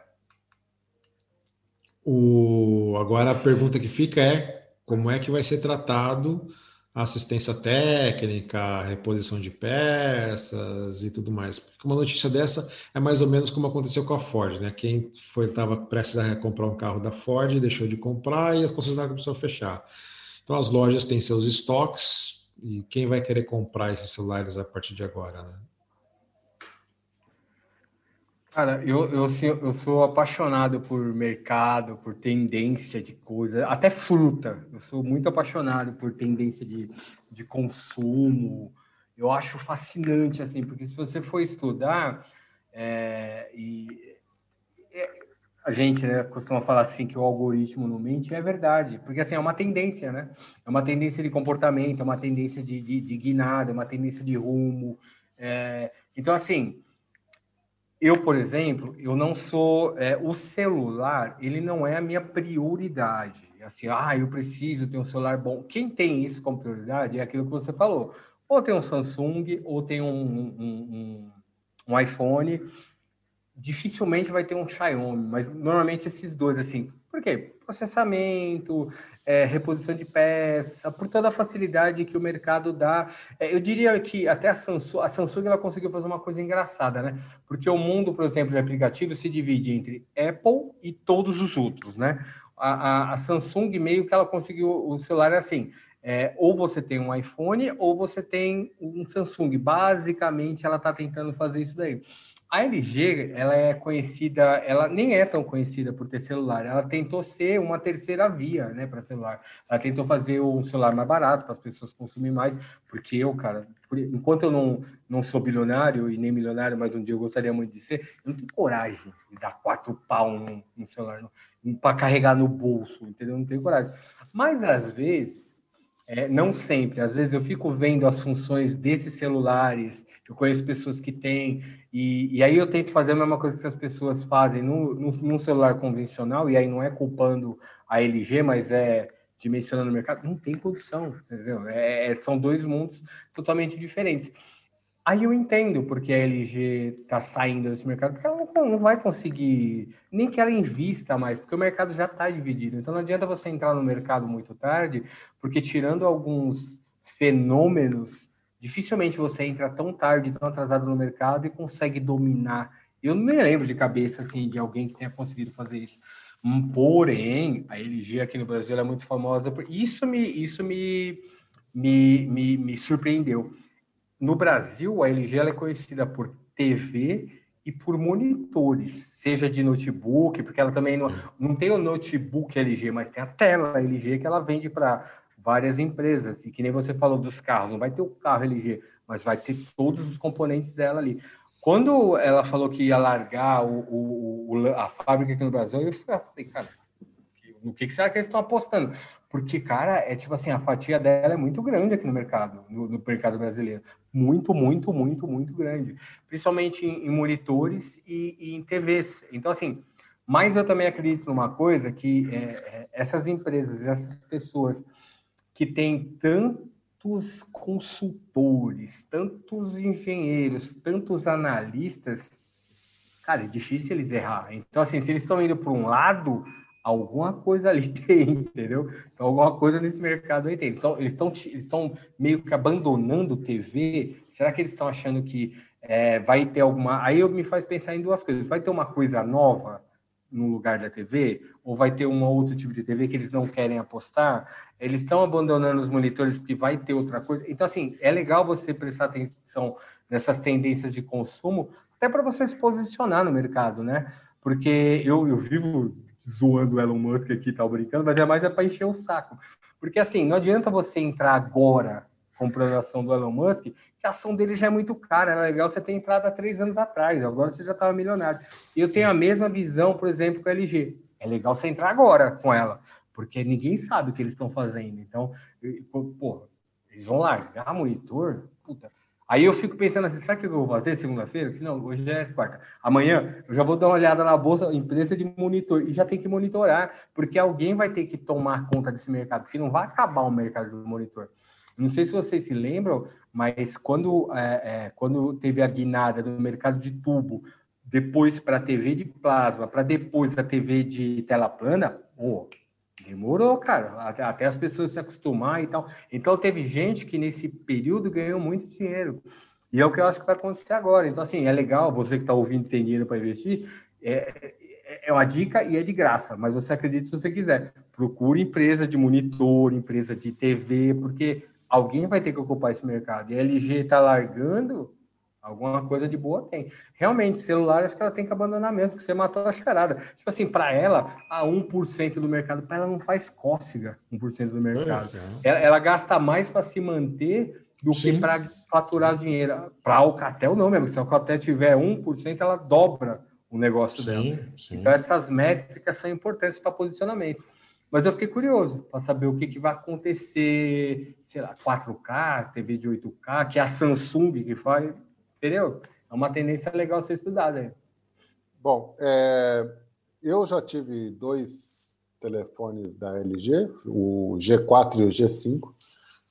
o, agora a pergunta que fica é como é que vai ser tratado assistência técnica, reposição de peças e tudo mais. Porque uma notícia dessa é mais ou menos como aconteceu com a Ford, né? Quem foi estava prestes a comprar um carro da Ford deixou de comprar e as concessionárias começaram a fechar. Então as lojas têm seus estoques e quem vai querer comprar esses celulares a partir de agora, né? Cara, eu, eu, eu sou apaixonado por mercado, por tendência de coisa, até fruta. Eu sou muito apaixonado por tendência de, de consumo. Eu acho fascinante, assim, porque se você for estudar, é, e é, a gente né, costuma falar assim que o algoritmo não mente, é verdade, porque assim, é uma tendência, né? É uma tendência de comportamento, é uma tendência de, de, de guinada, é uma tendência de rumo. É, então, assim eu, por exemplo, eu não sou é, o celular, ele não é a minha prioridade. Assim, ah, eu preciso ter um celular bom. Quem tem isso como prioridade é aquilo que você falou. Ou tem um Samsung, ou tem um, um, um, um iPhone. Dificilmente vai ter um Xiaomi, mas normalmente esses dois, assim. Por quê? Processamento, é, reposição de peça, por toda a facilidade que o mercado dá. É, eu diria que até a Samsung, a Samsung ela conseguiu fazer uma coisa engraçada, né? Porque o mundo, por exemplo, de aplicativos se divide entre Apple e todos os outros, né? A, a, a Samsung meio que ela conseguiu o celular assim. É, ou você tem um iPhone ou você tem um Samsung. Basicamente, ela está tentando fazer isso daí. A LG, ela é conhecida, ela nem é tão conhecida por ter celular. Ela tentou ser uma terceira via, né, para celular. Ela tentou fazer um celular mais barato para as pessoas consumirem mais, porque eu, cara, por, enquanto eu não, não sou bilionário e nem milionário, mas um dia eu gostaria muito de ser, eu não tenho coragem de dar quatro pau num celular para carregar no bolso, entendeu? Eu não tenho coragem. Mas às vezes é, não sempre, às vezes eu fico vendo as funções desses celulares, eu conheço pessoas que têm, e, e aí eu tento fazer a mesma coisa que as pessoas fazem no, no, num celular convencional, e aí não é culpando a LG, mas é dimensionando o mercado, não tem condição, entendeu? É, é são dois mundos totalmente diferentes. Aí eu entendo porque a LG está saindo desse mercado, porque ela não, não, vai conseguir, nem que ela invista mais, porque o mercado já está dividido. Então não adianta você entrar no mercado muito tarde, porque tirando alguns fenômenos, dificilmente você entra tão tarde, tão atrasado no mercado e consegue dominar. Eu não me lembro de cabeça assim de alguém que tenha conseguido fazer isso. Hum, porém, a LG aqui no Brasil é muito famosa por isso me isso me me, me, me surpreendeu no Brasil, a LG é conhecida por TV e por monitores, seja de notebook, porque ela também não, não tem o notebook LG, mas tem a tela LG que ela vende para várias empresas. E que nem você falou dos carros, não vai ter o carro LG, mas vai ter todos os componentes dela ali. Quando ela falou que ia largar o, o, o a fábrica aqui no Brasil, eu falei, cara, no que, que será que eles estão apostando? Porque, cara, é tipo assim, a fatia dela é muito grande aqui no mercado, no, no mercado brasileiro. Muito, muito, muito, muito grande. Principalmente em, em monitores e, e, em TVs. Então, assim, mas eu também acredito numa coisa que é, é, essas empresas, essas pessoas que têm tantos consultores, tantos engenheiros, tantos analistas, cara, é difícil eles errar. Então, assim, se eles estão indo para um lado, alguma coisa ali <laughs> tem, entendeu? Alguma coisa nesse mercado aí tem. Então, eles estão eles meio que abandonando TV. Será que eles estão achando que é, vai ter alguma. Aí eu me faz pensar em duas coisas. Vai ter uma coisa nova no lugar da TV? Ou vai ter um outro tipo de TV que eles não querem apostar? Eles estão abandonando os monitores porque vai ter outra coisa. Então, assim, é legal você prestar atenção nessas tendências de consumo, até para você se posicionar no mercado, né? Porque eu, eu vivo zoando o Elon Musk aqui, tá brincando, mas é mais é para encher o saco. Porque assim, não adianta você entrar agora comprando a ação do Elon Musk, que a ação dele já é muito cara. Era legal você ter entrado há três anos atrás, agora você já estava milionário. E eu tenho a mesma visão, por exemplo, com a LG. É legal você entrar agora com ela, porque ninguém sabe o que eles estão fazendo. Então, pô, eles vão largar monitor? Puta. Aí eu fico pensando assim, sabe o que eu vou fazer segunda-feira? Não, hoje é quarta. Amanhã eu já vou dar uma olhada na bolsa, empresa de monitor, e já tem que monitorar, porque alguém vai ter que tomar conta desse mercado, porque não vai acabar o mercado do monitor. Não sei se vocês se lembram, mas quando, é, é, quando teve a guinada do mercado de tubo, depois para a TV de plasma, para depois a TV de tela plana, oh, Demorou, cara, até as pessoas se acostumar e tal. Então, teve gente que nesse período ganhou muito dinheiro. E é o que eu acho que vai acontecer agora. Então, assim, é legal, você que está ouvindo tem dinheiro para investir, é, é, é uma dica e é de graça, mas você acredita se você quiser. Procure empresa de monitor, empresa de TV, porque alguém vai ter que ocupar esse mercado. E a LG está largando, Alguma coisa de boa tem. Realmente, celular, acho que ela tem que abandonar mesmo, porque você matou a charada. Tipo assim, para ela, a 1% do mercado, para ela não faz cócega 1% do mercado. É, é. Ela, ela, gasta mais para se manter do Sim. que para faturar dinheiro. Para a Alcatel, não mesmo. Se a Alcatel tiver 1%, ela dobra o negócio Sim. dela. Sim. Então, essas métricas são importantes para posicionamento. Mas eu fiquei curioso para saber o que, que vai acontecer, sei lá, 4K, TV de 8K, que é a Samsung que faz Entendeu? É uma tendência legal ser estudada. Bom, é, eu já tive dois telefones da LG, o G4 e o G5,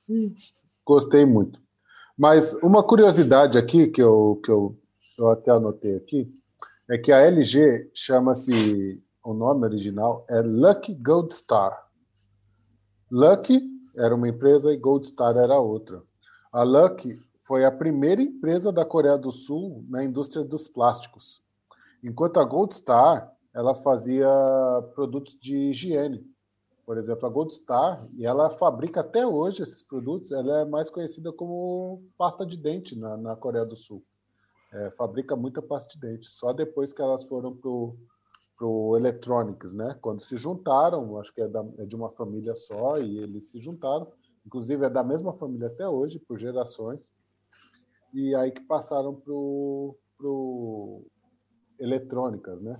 e gostei muito. Mas uma curiosidade aqui que eu, que eu, eu até anotei aqui é que a LG chama-se, o nome original é Lucky Gold Star. Lucky era uma empresa e Gold Star era outra. A Lucky foi a primeira empresa da Coreia do Sul na indústria dos plásticos. Enquanto a Gold Star, ela fazia produtos de higiene. Por exemplo, a Gold Star, e ela fabrica até hoje esses produtos, ela é mais conhecida como pasta de dente na, na Coreia do Sul. É, fabrica muita pasta de dente. Só depois que elas foram para o Electronics, né? Quando se juntaram, acho que é, da, é de uma família só, e eles se juntaram. Inclusive, é da mesma família até hoje, por gerações e aí que passaram para o eletrônicas, né?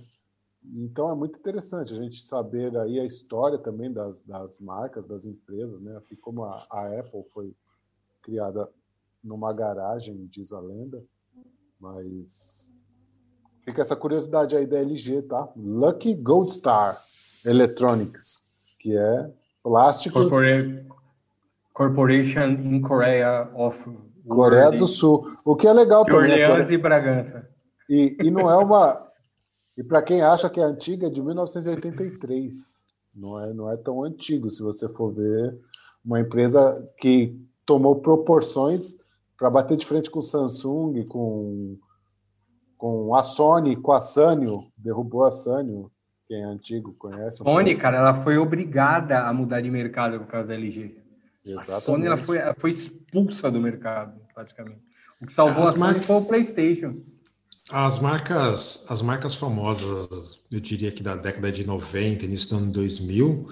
Então é muito interessante a gente saber aí a história também das, das marcas, das empresas, né? Assim como a, a Apple foi criada numa garagem, diz a lenda, mas fica essa curiosidade aí da LG, tá? Lucky Gold Star Electronics, que é plásticos. Corporation in Korea of Coreia do Sul. O que é legal de também. Orleans e Bragança. E, e não é uma. E para quem acha que é antiga, é de 1983. Não é, não é tão antigo, se você for ver. Uma empresa que tomou proporções para bater de frente com o Samsung, com, com a Sony, com a Sanyo, derrubou a Sanyo, quem é antigo conhece. Um Sony, cara, ela foi obrigada a mudar de mercado por causa da LG. Exatamente. A Sony ela foi, ela foi expulsa do mercado, praticamente. O que salvou as a Sony foi o PlayStation. As marcas, as marcas famosas, eu diria que da década de 90, início do ano 2000,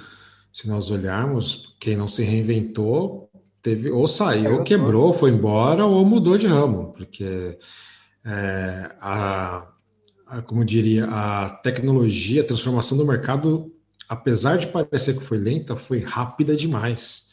se nós olharmos, quem não se reinventou, teve ou saiu, ou quebrou, foi embora, ou mudou de ramo, porque é, a, a, como diria, a tecnologia, a transformação do mercado, apesar de parecer que foi lenta, foi rápida demais.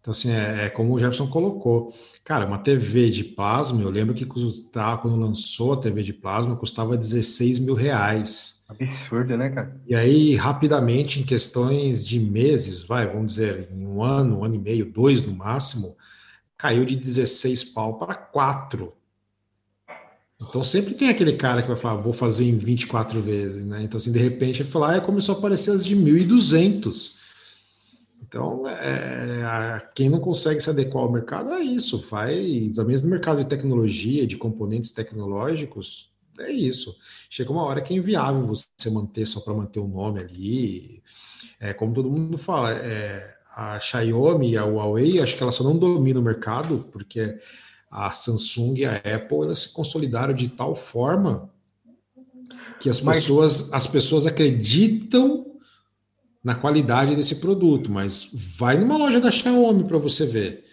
Então, assim, é, é, como o Jefferson colocou. Cara, uma TV de plasma, eu lembro que custava, quando lançou a TV de plasma, custava 16 mil reais. Absurdo, né, cara? E aí, rapidamente, em questões de meses, vai, vamos dizer, em um ano, um ano e meio, dois no máximo, caiu de 16 pau para 4. Então sempre tem aquele cara que vai falar, vou fazer em 24 vezes, né? Então, assim, de repente, ele falar, ah, começou a aparecer as de 1.200. Então, é, quem não consegue se adequar ao mercado é isso, faz, mesmo no mercado de tecnologia, de componentes tecnológicos, é isso. Chega uma hora que é inviável você manter só para manter o nome ali. É, como todo mundo fala, é, a Xiaomi e a Huawei, acho que elas só não dominam o mercado porque a Samsung e a Apple elas se consolidaram de tal forma que as pessoas, as pessoas acreditam na qualidade desse produto, mas vai numa loja da Xiaomi para você ver.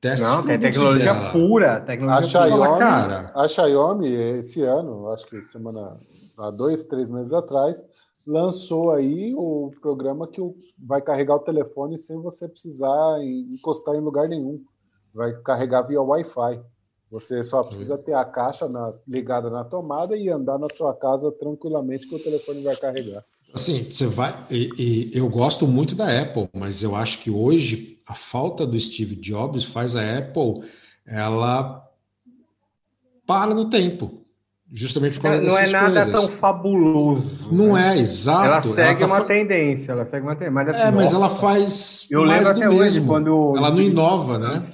Teste Não, tem tecnologia dela. pura. Tecnologia a, Xiaomi, pura. Cara. a Xiaomi, esse ano, acho que semana, há dois, três meses atrás, lançou aí o programa que vai carregar o telefone sem você precisar encostar em lugar nenhum. Vai carregar via Wi-Fi. Você só precisa ter a caixa na, ligada na tomada e andar na sua casa tranquilamente que o telefone vai carregar. Assim, você vai. E, e, eu gosto muito da Apple, mas eu acho que hoje a falta do Steve Jobs faz a Apple ela para no tempo. Justamente por causa Não é nada coisas. tão fabuloso. Não né? é, exato. Ela segue ela tá uma fa- tendência, ela segue uma tendência. Mas, assim, É, mas nossa, ela faz Eu mais lembro até hoje, mesmo. quando. Ela não inova, né?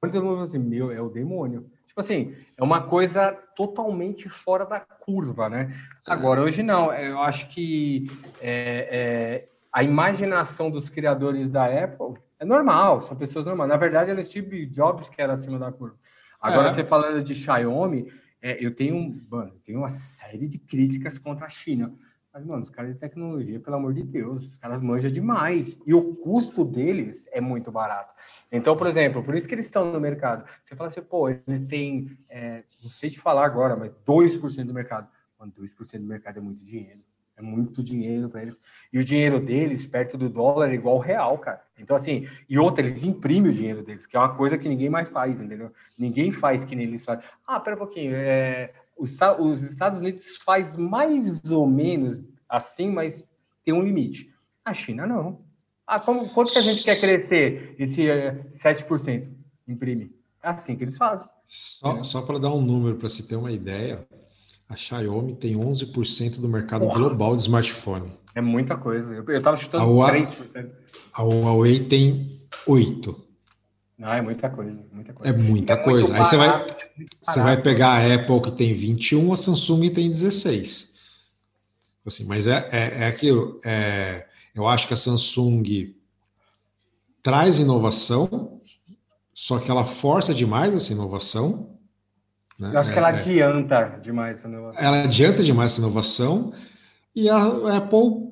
Quando todo mundo assim, meu, é o demônio. Tipo assim, é uma coisa totalmente fora da curva, né? Agora, hoje não. Eu acho que é, é, a imaginação dos criadores da Apple é normal, são pessoas normais. Na verdade, era Steve Jobs que era acima da curva. Agora, É. você falando de Xiaomi, é, eu tenho, mano, eu tenho uma série de críticas contra a China. Mas, mano, os caras de tecnologia, pelo amor de Deus, os caras manjam demais. E o custo deles é muito barato. Então, por exemplo, por isso que eles estão no mercado. Você fala assim, pô, eles têm, é, não sei te falar agora, mas 2% do mercado. Mano, 2% do mercado é muito dinheiro. É muito dinheiro para eles. E o dinheiro deles, perto do dólar, é igual ao real, cara. Então, assim, e outra, eles imprimem o dinheiro deles, que é uma coisa que ninguém mais faz, entendeu? Ninguém faz que nem eles fazem. Ah, pera um pouquinho. É, os, Esta- os Estados Unidos faz mais ou menos assim, mas tem um limite. A China não. Ah, como, quanto que a gente quer crescer esse é, 7%? Imprime. É assim que eles fazem. Só, só para dar um número para se ter uma ideia, a Xiaomi tem 11% do mercado Porra. global de smartphone. É muita coisa. Eu, eu tava chutando A Hua- 3%. A Huawei tem 8%. Não, é muita coisa. Muita É coisa. muita É coisa. Aí você vai, barato, é você vai barato. pegar a Apple que tem 21, a Samsung tem 16. Assim, mas é, é, é aquilo. é, eu acho que a Samsung traz inovação, só que ela força demais essa inovação. né? Eu acho que É- ela é- adianta demais esse negócio. ela adianta demais essa inovação e a Apple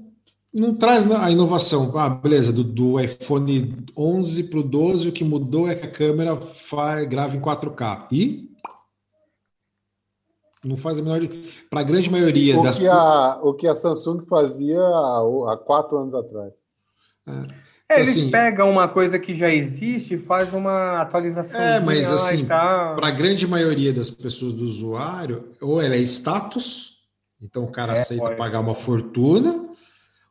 não traz a inovação. Ah, beleza, do, do iPhone 11 para o 12, o que mudou é que a câmera faz, grava em 4K. E não faz a menor. Para a grande maioria O das. que, a, o que a Samsung fazia há, quatro anos atrás. É, eles assim- pegam uma coisa que já existe e faz uma atualização. É, mas assim, tá... Para a grande maioria das pessoas do usuário, ou ela é status, então o cara É, aceita pode. pagar uma fortuna,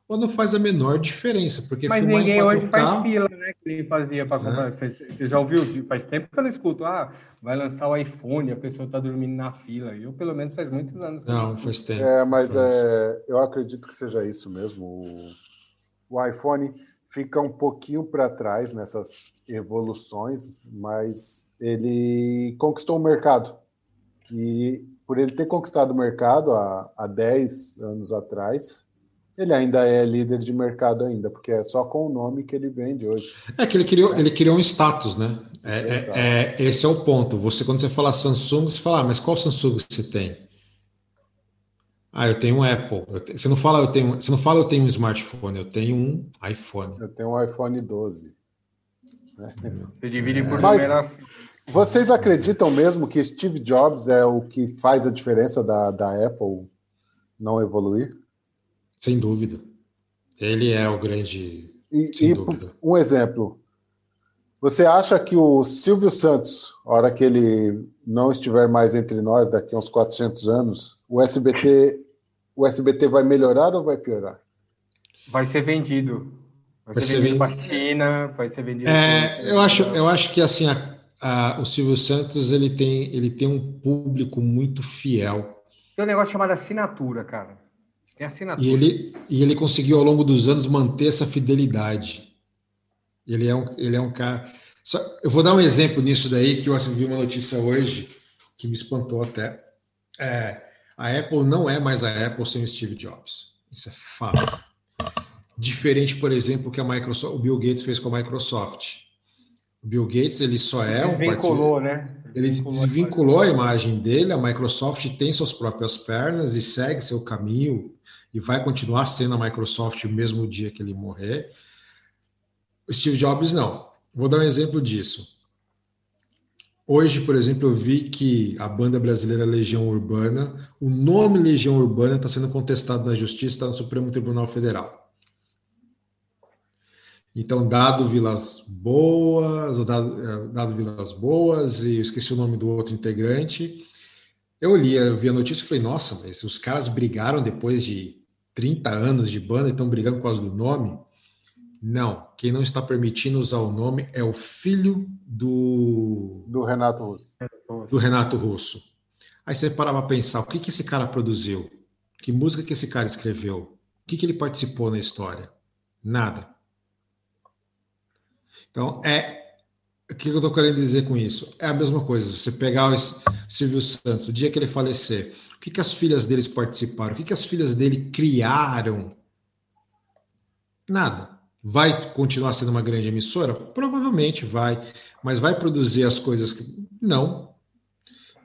ou não faz a menor diferença. Porque Mas filmar em ninguém hoje 4K faz fila, né? Que ele fazia para É. comprar. Você, você já ouviu? Faz tempo que eu não escuto. Ah, vai lançar o iPhone, a pessoa tá dormindo na fila. Eu, pelo menos, faz muitos anos que eu Não, escuto. faz tempo. É, mas é, eu acredito que seja isso mesmo. O, o iPhone fica um pouquinho para trás nessas evoluções, mas ele conquistou o mercado. E por ele ter conquistado o mercado há, há 10 anos atrás, ele ainda é líder de mercado ainda, porque é só com o nome que ele vende hoje. É que ele criou, ele criou um status, né? É, é- é- esse é o ponto. Você, quando você fala Samsung, você fala, ah, mas qual Samsung você tem? Ah, eu tenho um Apple. Eu te- Você não fala, eu tenho, você não fala, eu tenho um smartphone, eu tenho um iPhone. Eu tenho um iPhone 12. Você divide por Mas- numeração. Vocês acreditam mesmo que Steve Jobs é o que faz a diferença da, da Apple não evoluir? Sem dúvida. Ele é o grande. E, Sem e dúvida. um exemplo. Você acha que o Silvio Santos, a hora que ele não estiver mais entre nós, daqui a uns 400 anos, o SBT, o SBT vai melhorar ou vai piorar? Vai ser vendido. Vai, Vai ser ser vendido para China, vai ser vendido. É, eu acho, eu acho que assim, a- a- o Silvio Santos ele tem, ele tem um público muito fiel. Tem um negócio chamado assinatura, cara. Tem assinatura. E ele, e ele conseguiu ao longo dos anos manter essa fidelidade. Ele é um, ele é um cara. Só- eu vou dar um exemplo nisso daí que eu vi uma notícia hoje que me espantou até. É, a Apple não é mais a Apple sem o Steve Jobs. Isso é fato. Diferente, por exemplo, que a Microsoft, o Bill Gates fez com a Microsoft. O Bill Gates ele só é um Vinculou, né? ele Vinculou a desvinculou a imagem dele, a Microsoft tem suas próprias pernas e segue seu caminho e vai continuar sendo a Microsoft mesmo o dia que ele morrer. Steve Jobs não. Vou dar um exemplo disso. Hoje, por exemplo, eu vi que a banda brasileira Legião Urbana, o nome Legião Urbana está sendo contestado na Justiça, está no Supremo Tribunal Federal. Então, Dado Vilas Boas, Dado, é, Dado Vilas Boas, e eu esqueci o nome do outro integrante. Eu li, eu vi a notícia e falei, nossa, mas os caras brigaram depois de 30 anos de banda e estão brigando por causa do nome? Não, quem não está permitindo usar o nome é o filho do. Do Renato Russo. Do Renato Russo. Aí você parava para pensar: o que, que esse cara produziu? Que música que esse cara escreveu? O que, que ele participou na história? Nada. Então, é. O que eu estou querendo dizer com isso? É a mesma coisa. Você pegar o Silvio Santos, o dia que ele falecer, o que, que as filhas deles participaram? O que, que as filhas dele criaram? Nada. Vai continuar sendo uma grande emissora? Provavelmente vai, mas vai produzir as coisas que. Não.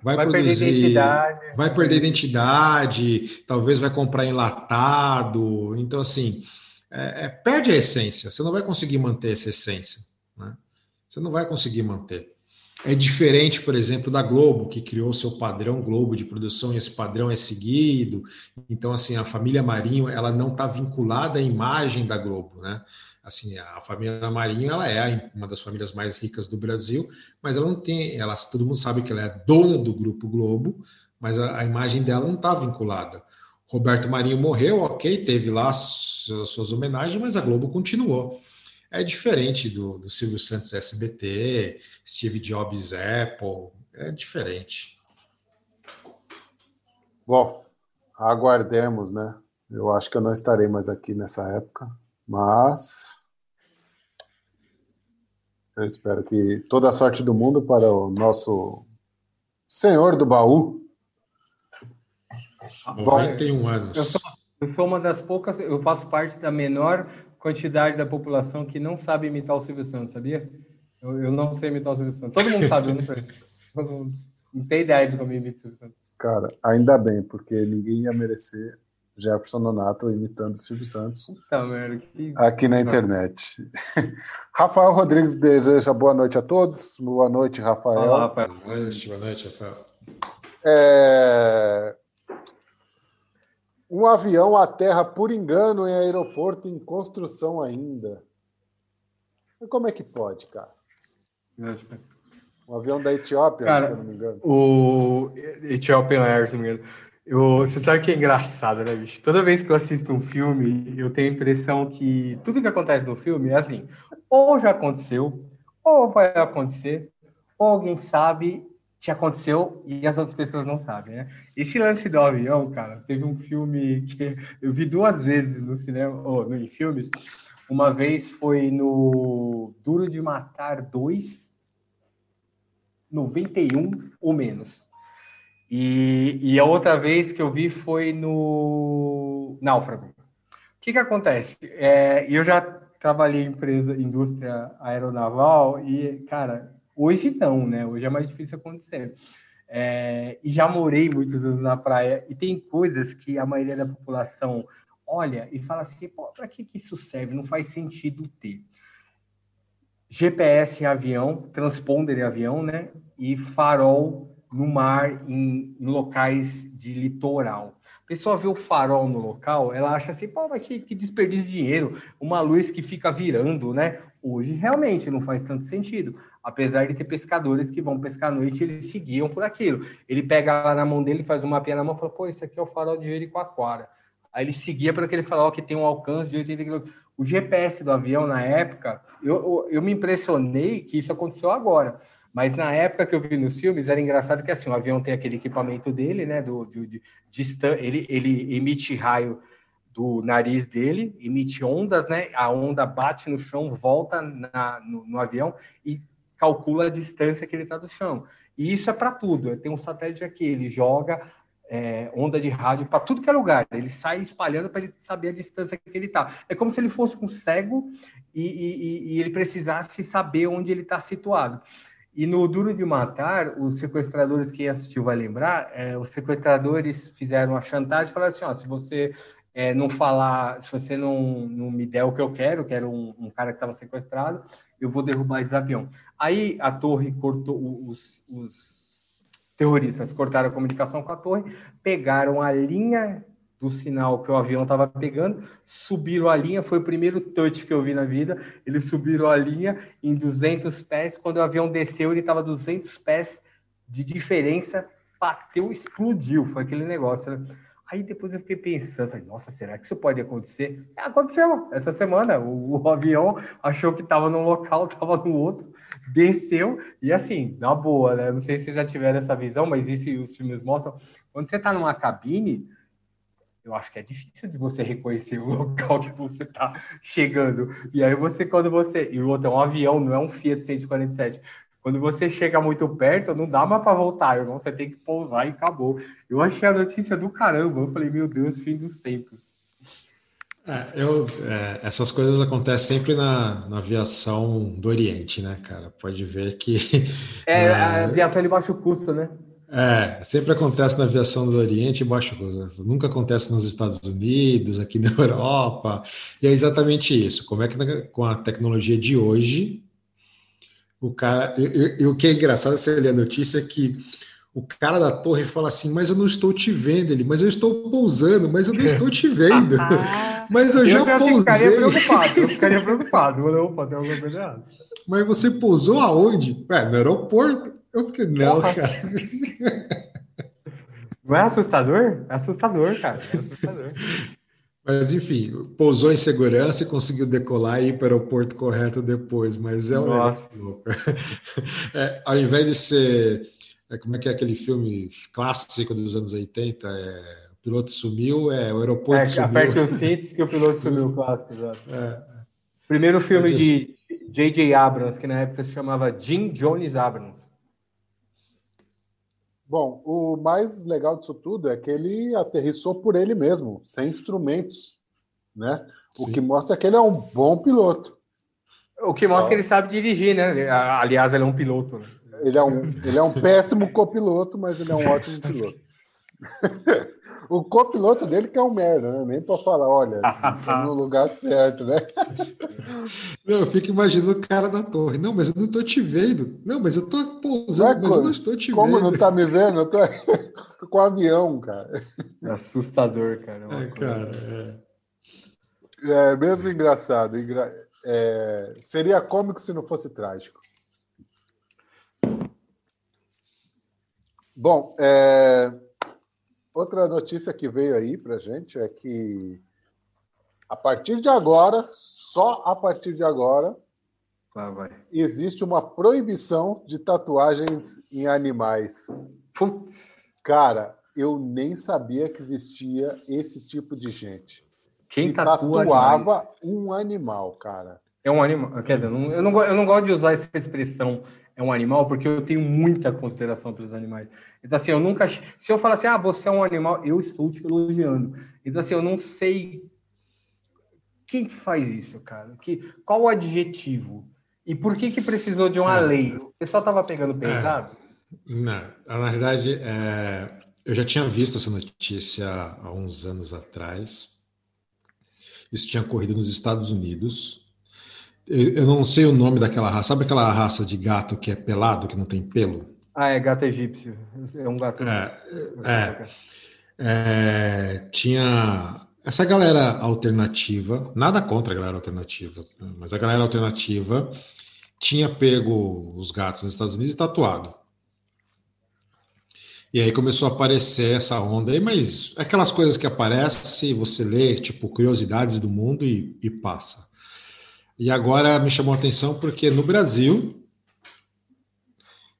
Vai, vai produzir. Perder identidade. Vai perder identidade, talvez vai comprar enlatado. Então, assim, é, é, perde a essência. Você não vai conseguir manter essa essência. Né? Você não vai conseguir manter. É diferente, por exemplo, da Globo, que criou seu padrão Globo de produção e esse padrão é seguido. Então, assim, a família Marinho, ela não está vinculada à imagem da Globo, né? Assim, a família Marinho, ela é uma das famílias mais ricas do Brasil, mas ela não tem, ela, todo mundo sabe que ela é dona do Grupo Globo, mas a, a imagem dela não está vinculada. Roberto Marinho morreu, ok, teve lá suas, suas homenagens, mas a Globo continuou. É diferente do, do Silvio Santos SBT, Steve Jobs Apple, é diferente. Bom, aguardemos, né? Eu acho que eu não estarei mais aqui nessa época, mas eu espero que toda a sorte do mundo para o nosso senhor do baú. 91 anos. Eu sou, eu sou uma das poucas, eu faço parte da menor quantidade da população que não sabe imitar o Silvio Santos, sabia? Eu, eu não sei imitar o Silvio Santos. Todo mundo sabe, eu não sei. Não, não tem ideia de como imita o Silvio Santos. Cara, ainda bem, porque ninguém ia merecer Jefferson Nonato imitando o Silvio Santos tá, merda, que... aqui na internet. <laughs> Rafael Rodrigues deseja boa noite a todos. Boa noite, Rafael. Olá, Rafael. Boa noite, boa noite, Rafael. É um avião aterra por engano em aeroporto em construção ainda. como é que pode, cara? Um avião da Etiópia, cara, se eu não me engano. O Ethiopian Air, se não me engano. Eu, você sabe que é engraçado, né, bicho? Toda vez que eu assisto um filme, eu tenho a impressão que tudo que acontece no filme é assim: ou já aconteceu, ou vai acontecer, ou alguém sabe que aconteceu e as outras pessoas não sabem, né? Esse lance do avião, cara, teve um filme que eu vi duas vezes no cinema, ou no, em filmes. Uma vez foi no Duro de Matar 2, 91 ou menos. E, e a outra vez que eu vi foi no Náufrago. O que, que acontece? É, eu já trabalhei em empresa, indústria aeronaval e, cara, Hoje não, né? Hoje é mais difícil acontecer. É, e já morei muitos anos na praia e tem coisas que a maioria da população olha e fala assim: para que, que isso serve? Não faz sentido ter. GPS em avião, transponder em avião, né? E farol no mar, em, em locais de litoral. A pessoa vê o farol no local, ela acha assim, pô, mas que, que desperdício de dinheiro, uma luz que fica virando, né? Hoje realmente não faz tanto sentido apesar de ter pescadores que vão pescar à noite, eles seguiam por aquilo. Ele pega lá na mão dele, faz uma pia na mão fala, pô, isso aqui é o farol de Jericoacoara. Aí ele seguia para aquele farol que tem um alcance de 80 km. O GPS do avião, na época, eu, eu, eu, me impressionei que isso aconteceu agora. Mas na época que eu vi nos filmes, era engraçado que assim, o avião tem aquele equipamento dele, né? Do, de, de, de ele, ele emite raio do nariz dele, emite ondas, né? A onda bate no chão, volta na, no, no avião e calcula a distância que ele está do chão. E isso é para tudo. Tem um satélite aqui, ele joga é, onda de rádio para tudo que é lugar. Ele sai espalhando para ele saber a distância que ele está. É como se ele fosse um cego e, e, e ele precisasse saber onde ele está situado. E no Duro de Matar, os sequestradores, quem assistiu vai lembrar, é, os sequestradores fizeram a chantagem e falaram assim: ó, se você é, não falar, se você não, não me der o que eu quero, que era um, um cara que estava sequestrado, eu vou derrubar esse avião. Aí a torre cortou, os, os terroristas cortaram a comunicação com a torre, pegaram a linha do sinal que o avião estava pegando, subiram a linha, foi o primeiro touch que eu vi na vida. Eles subiram a linha em 200 pés, quando o avião desceu, ele estava 200 pés de diferença, bateu, explodiu, foi aquele negócio. Né? Aí depois eu fiquei pensando, nossa, será que isso pode acontecer? É, aconteceu essa semana. O, o <laughs> avião achou que estava num local, <laughs> estava no outro, desceu e assim, na boa, né? Não sei se já tiveram essa visão, mas isso os filmes mostram. Quando você está numa cabine, eu acho que é difícil de você reconhecer o <laughs> local que você está chegando. E aí você, quando você. E o outro é um avião, não é um Fiat 147. Quando você chega muito perto, não dá mais para voltar, irmão. Você tem que pousar e acabou. Eu achei a notícia do caramba. Eu falei, meu Deus, fim dos tempos. É, eu, é, essas coisas acontecem sempre na, na, aviação do Oriente, né, cara? Pode ver que. É, <laughs> é a aviação de baixo custo, né? É, sempre acontece na aviação do Oriente e baixo custo. Nunca acontece nos Estados Unidos, aqui na <laughs> Europa. E é exatamente isso. Como é que com a tecnologia de hoje, o cara. E, o que é engraçado você ler a notícia é que o cara da torre fala assim, mas eu não estou te vendo, ele, mas eu estou pousando, mas eu não estou te vendo. <laughs> <laughs> mas eu, eu já pousei. Eu ficaria preocupado, eu ficaria <laughs> preocupado. Eu opa, tem alguma coisa errada. Mas você pousou aonde? Ué, no aeroporto. Eu fiquei, não, Porra. cara. Não é assustador? É assustador, cara. É assustador. Mas, enfim, pousou em segurança e conseguiu decolar e ir para o aeroporto correto depois. Mas é um Nossa. negócio louco. <laughs> É, ao invés de ser. É, como é que é aquele filme clássico dos anos 80? É, o piloto sumiu, é, o aeroporto é, sumiu. Aperte o <laughs> cinto que o piloto sumiu, clássico. É. Primeiro filme de J.J. Abrams, que na época se chamava Jim Jones Abrams. Bom, o mais legal disso tudo é que ele aterrissou por ele mesmo, sem instrumentos, né? O Sim. que mostra que ele é um bom piloto. O que mostra Só... que ele sabe dirigir, né? Aliás, ele é um piloto. Né? Ele, é um, ele é um péssimo copiloto, mas ele é um ótimo piloto. <laughs> o copiloto dele que é um merda, né? Nem para falar, olha, tá no lugar certo, né? <laughs> não, eu fico imaginando o cara da torre. Não, mas eu não estou te vendo. Não, mas eu estou pousando, é, mas eu não estou te como vendo. Como não está me vendo? Eu tô, tô <laughs> com o avião, cara. É assustador, cara. É, cara, é. É mesmo engraçado. Engra... É... Seria cômico se não fosse trágico. Bom, é... Outra notícia que veio aí para gente é que a partir de agora, só a partir de agora, ah, existe uma proibição de tatuagens em animais. Putz. Cara, eu nem sabia que existia esse tipo de gente. Quem que tatuava um animal, cara. É um animal. Quer dizer, eu não, eu, não, eu não gosto de usar essa expressão é um animal, porque eu tenho muita consideração pelos animais. Então, assim, eu nunca. Se eu falar assim, ah, você é um animal, eu estou te elogiando. Então, assim, eu não sei. Quem faz isso, cara? Que, qual o adjetivo? E por que que precisou de uma é. lei? O pessoal estava pegando pesado? É. Não, na verdade, é, eu já tinha visto essa notícia há uns anos atrás. Isso tinha ocorrido nos Estados Unidos. Eu não sei o nome daquela raça. Sabe aquela raça de gato que é pelado, que não tem pelo? Ah, é gato egípcio. É um gato. É, é, é, tinha essa galera alternativa, nada contra a galera alternativa, mas a galera alternativa tinha pego os gatos nos Estados Unidos e tatuado. E aí começou a aparecer essa onda aí, mas aquelas coisas que aparecem, você lê, tipo, curiosidades do mundo e, e passa. E agora me chamou a atenção porque no Brasil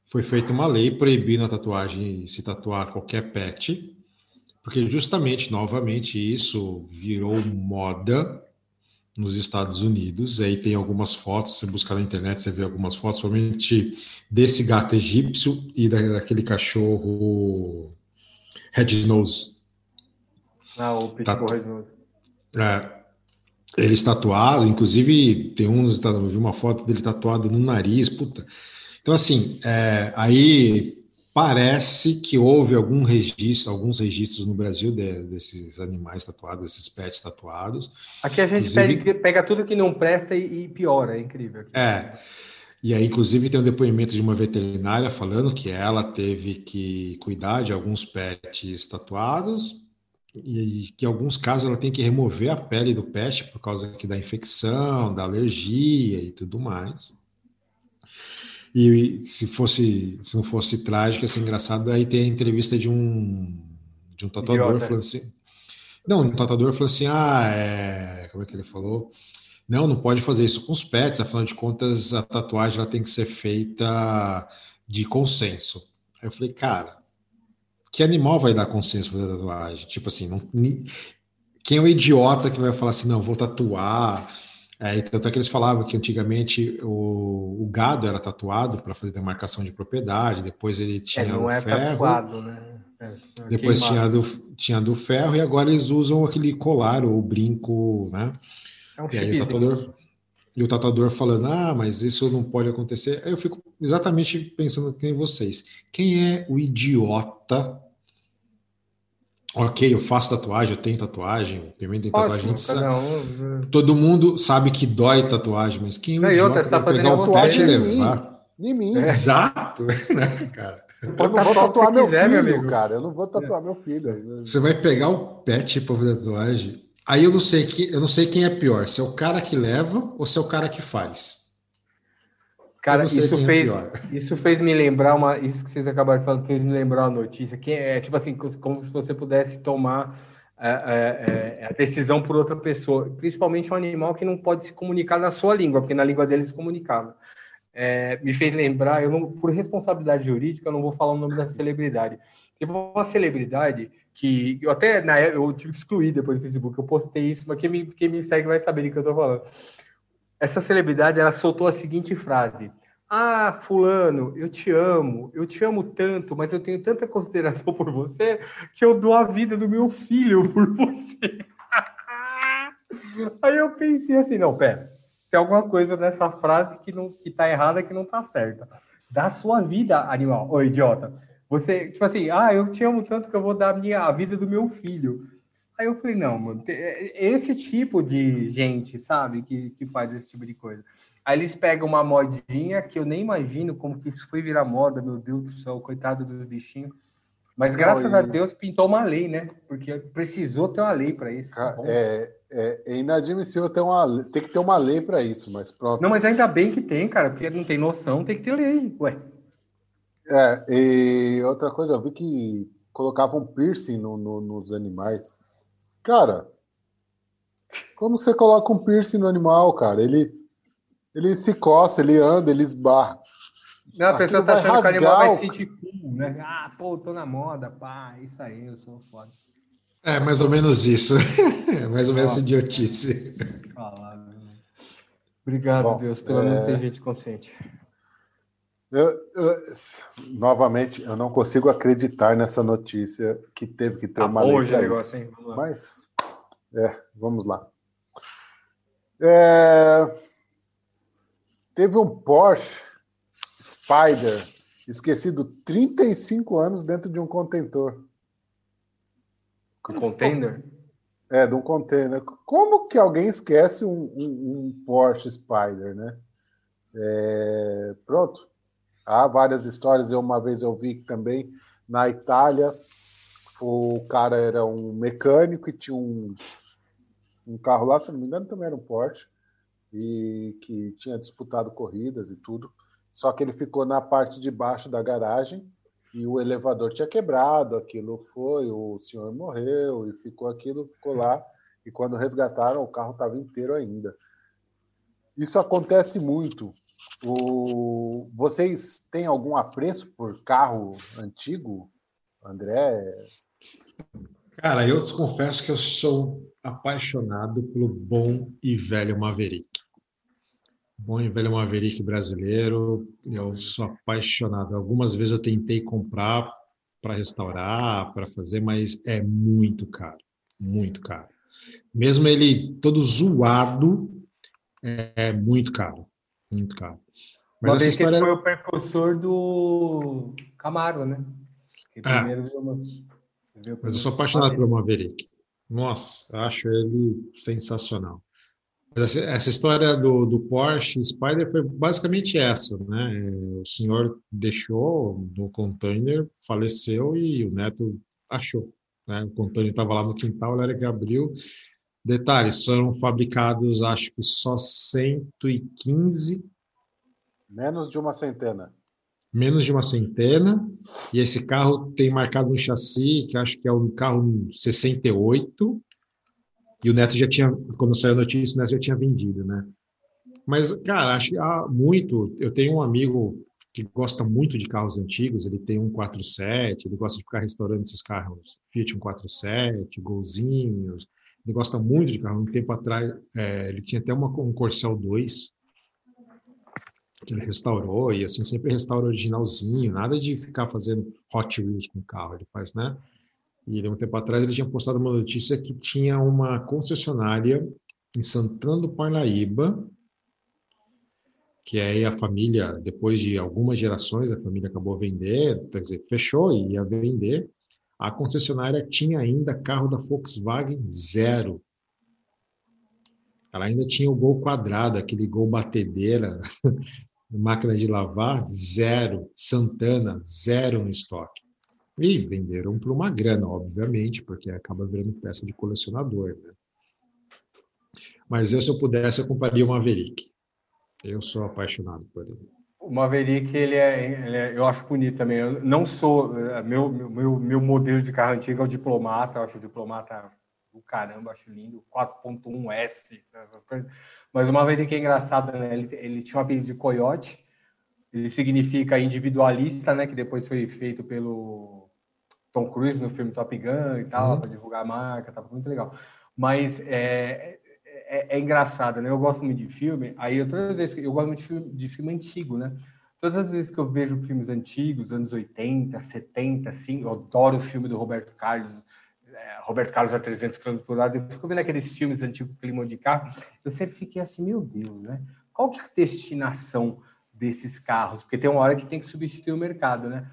foi feita uma lei proibindo a tatuagem, se tatuar qualquer pet, porque justamente, novamente, isso virou moda nos Estados Unidos. Aí tem algumas fotos, você buscar na internet, você vê algumas fotos, somente desse gato egípcio e daquele cachorro Red Nose. Ah, o Pitbull Red Nose. É, ele tatuado, inclusive tem um, eu vi uma foto dele tatuado no nariz, puta. Então, assim, é, aí parece que houve algum registro, alguns registros no Brasil de, desses animais tatuados, desses pets tatuados. Aqui a gente inclusive, pega tudo que não presta e, e piora, é incrível. É. E aí, inclusive, tem um depoimento de uma veterinária falando que ela teve que cuidar de alguns pets tatuados e que em alguns casos ela tem que remover a pele do pet por causa aqui da infecção, da alergia e tudo mais. E se fosse, se não fosse trágico, assim, engraçado, aí tem a entrevista de um de um tatuador Idiota. falando assim. Não, um tatuador falou assim: ah, é, como é que ele falou? Não, não pode fazer isso com os pets, afinal de contas, a tatuagem ela tem que ser feita de consenso. Aí eu falei, cara, que animal vai dar consenso para tatuagem? Tipo assim, não, quem é o idiota que vai falar assim, não, vou tatuar? É, tanto é que eles falavam que antigamente o, o gado era tatuado para fazer demarcação de propriedade, depois ele é, tinha é, não o é ferro. Tatuado, né? É, é depois tinha do, tinha do ferro e agora eles usam aquele colar ou brinco, né? É um e aí o tatuador, e o tatuador falando, ah, mas isso não pode acontecer. Aí eu fico exatamente pensando em vocês. Quem é o idiota? Ok, eu faço tatuagem, eu tenho tatuagem, o Pimenta tem tatuagem. Ótimo, um... Né? Todo mundo sabe que dói tatuagem, mas quem é o idiota outra, vai pegar o tatuagem e levar? Em mim. É. Exato, <laughs> né, cara? Eu não vou tatuar meu quiser, filho, meu cara. Eu não vou tatuar é. meu filho. Você vai pegar o pet para fazer tatuagem Aí eu não sei que eu não sei quem é pior, se é o cara que leva ou se é o cara que faz. Cara, isso é fez, é isso fez me lembrar uma. Isso que vocês acabaram de falar fez me lembrar uma notícia. Que é tipo assim, como se você pudesse tomar é, é, é, a decisão por outra pessoa, principalmente um animal que não pode se comunicar na sua língua, porque na língua deles se comunicava. É, me fez lembrar, eu não, por responsabilidade jurídica, eu não vou falar o nome da celebridade. Teve uma celebridade que eu até na eu tive que excluir depois do Facebook, eu postei isso, mas quem me, quem me segue vai saber do que eu tô falando. Essa celebridade, ela soltou a seguinte frase: Ah, fulano, eu te amo, eu te amo tanto, mas eu tenho tanta consideração por você que eu dou a vida do meu filho <laughs> por você. Aí eu pensei assim, não, pera, tem alguma coisa nessa frase que não que tá errada, que não tá certa. Da sua vida, animal, ô idiota. Você, tipo assim, ah, eu te amo tanto que eu vou dar a, minha, a vida do meu filho. Aí eu falei, não, mano, é, esse tipo de gente, sabe, que, que faz esse tipo de coisa. Aí eles pegam uma modinha que eu nem imagino como que isso foi virar moda, meu Deus do céu, coitado dos bichinhos. Mas graças a Deus pintou uma lei, né? Porque precisou ter uma lei para isso. Tá é, é, é, inadmissível ter uma, ter que ter uma lei para isso, mas pronto. Não, mas ainda bem que tem, cara, porque não tem noção, tem que ter lei, ué. É, e outra coisa, eu vi que colocavam piercing no, no, nos animais. Cara, como você coloca um piercing no animal, cara? Ele, ele se coça, ele anda, ele esbarra. Não, a pessoa tá achando que o animal vai sentir cool, né? Ah, pô, tô na moda, pá, isso aí, eu sou foda. É, mais ou menos isso. <laughs> é mais ou menos idiotice. Obrigado, Bom, Deus. Pelo menos é... tem gente consciente. Eu, eu, novamente, eu não consigo acreditar nessa notícia que teve que ter tá uma lei negócio, hein? Mas, é, vamos lá. É, teve um Porsche Spider esquecido 35 anos dentro de um contentor. Um container? É, de um container. Como que alguém esquece um, um, um Porsche Spider, né? É, pronto. Há várias histórias. Eu uma vez eu vi também na Itália, o cara era um mecânico e tinha um, um carro lá, se não me engano, também era um Porsche, e que tinha disputado corridas e tudo. Só que ele ficou na parte de baixo da garagem e o elevador tinha quebrado, aquilo foi, o senhor morreu e ficou aquilo, ficou lá. E quando resgataram, o carro estava inteiro ainda. Isso acontece muito. O... Vocês têm algum apreço por carro antigo, André? Cara, eu confesso que eu sou apaixonado pelo bom e velho Maverick. Bom e velho Maverick brasileiro, eu sou apaixonado. Algumas vezes eu tentei comprar para restaurar, para fazer, mas é muito caro, muito caro. Mesmo ele todo zoado, é muito caro, muito caro. Mas essa história foi o precursor do Camaro, né? É. Uma... Mas eu sou apaixonado pelo Maverick. Nossa, acho ele sensacional. Mas essa história do, do Porsche Spider foi basicamente essa, né? O senhor deixou no container, faleceu e o neto achou. Né? O Antônio estava lá no quintal, ela era que abriu. Detalhes, são fabricados, acho que só 115. Menos de uma centena. Menos de uma centena. E esse carro tem marcado um chassi, que acho que é um carro 68. E o Neto já tinha, quando saiu a notícia, o Neto já tinha vendido, né? Mas, cara, acho que há muito. Eu tenho um amigo que gosta muito de carros antigos, ele tem um 47, ele gosta de ficar restaurando esses carros Fiat 147, Golzinhos, ele gosta muito de carro. Um tempo atrás, é, ele tinha até uma, um Corcel 2, que ele restaurou, e assim, sempre restaura originalzinho, nada de ficar fazendo Hot Wheels com o carro, ele faz, né? E um tempo atrás ele tinha postado uma notícia que tinha uma concessionária em Santana do Parnaíba, que aí a família, depois de algumas gerações, a família acabou vendendo, quer dizer, fechou e ia vender. A concessionária tinha ainda carro da Volkswagen zero. Ela ainda tinha o Gol quadrado, aquele Gol batedeira, <laughs> máquina de lavar, zero. Santana, zero no estoque. E venderam por uma grana, obviamente, porque acaba virando peça de colecionador. Né? Mas eu, se eu pudesse, eu compraria uma Maverick. Eu sou apaixonado por ele. O Maverick, ele é, ele é, eu acho bonito também. Eu não sou. É, meu, meu, meu modelo de carro antigo é o Diplomata. Eu acho o Diplomata do caramba, acho lindo. 4.1S, essas coisas. Mas o Maverick é engraçado, né? Ele, ele tinha um apelido de coiote. Ele significa individualista, né? Que depois foi feito pelo Tom Cruise no filme Top Gun e tal, uhum. para divulgar a marca, tava muito legal. Mas é, é, é, engraçado, né? Eu gosto muito de filme, aí eu, toda vez que eu gosto muito de filme, de filme antigo, né? Todas as vezes que eu vejo filmes antigos, anos 80, 70, assim, eu adoro o filme do Roberto Carlos, é, Roberto Carlos a 300 km por hora, eu fico vendo aqueles filmes antigos, clima de carro, eu sempre fiquei assim, meu Deus, né? Qual que é a destinação desses carros? Porque tem uma hora que tem que substituir o mercado, né?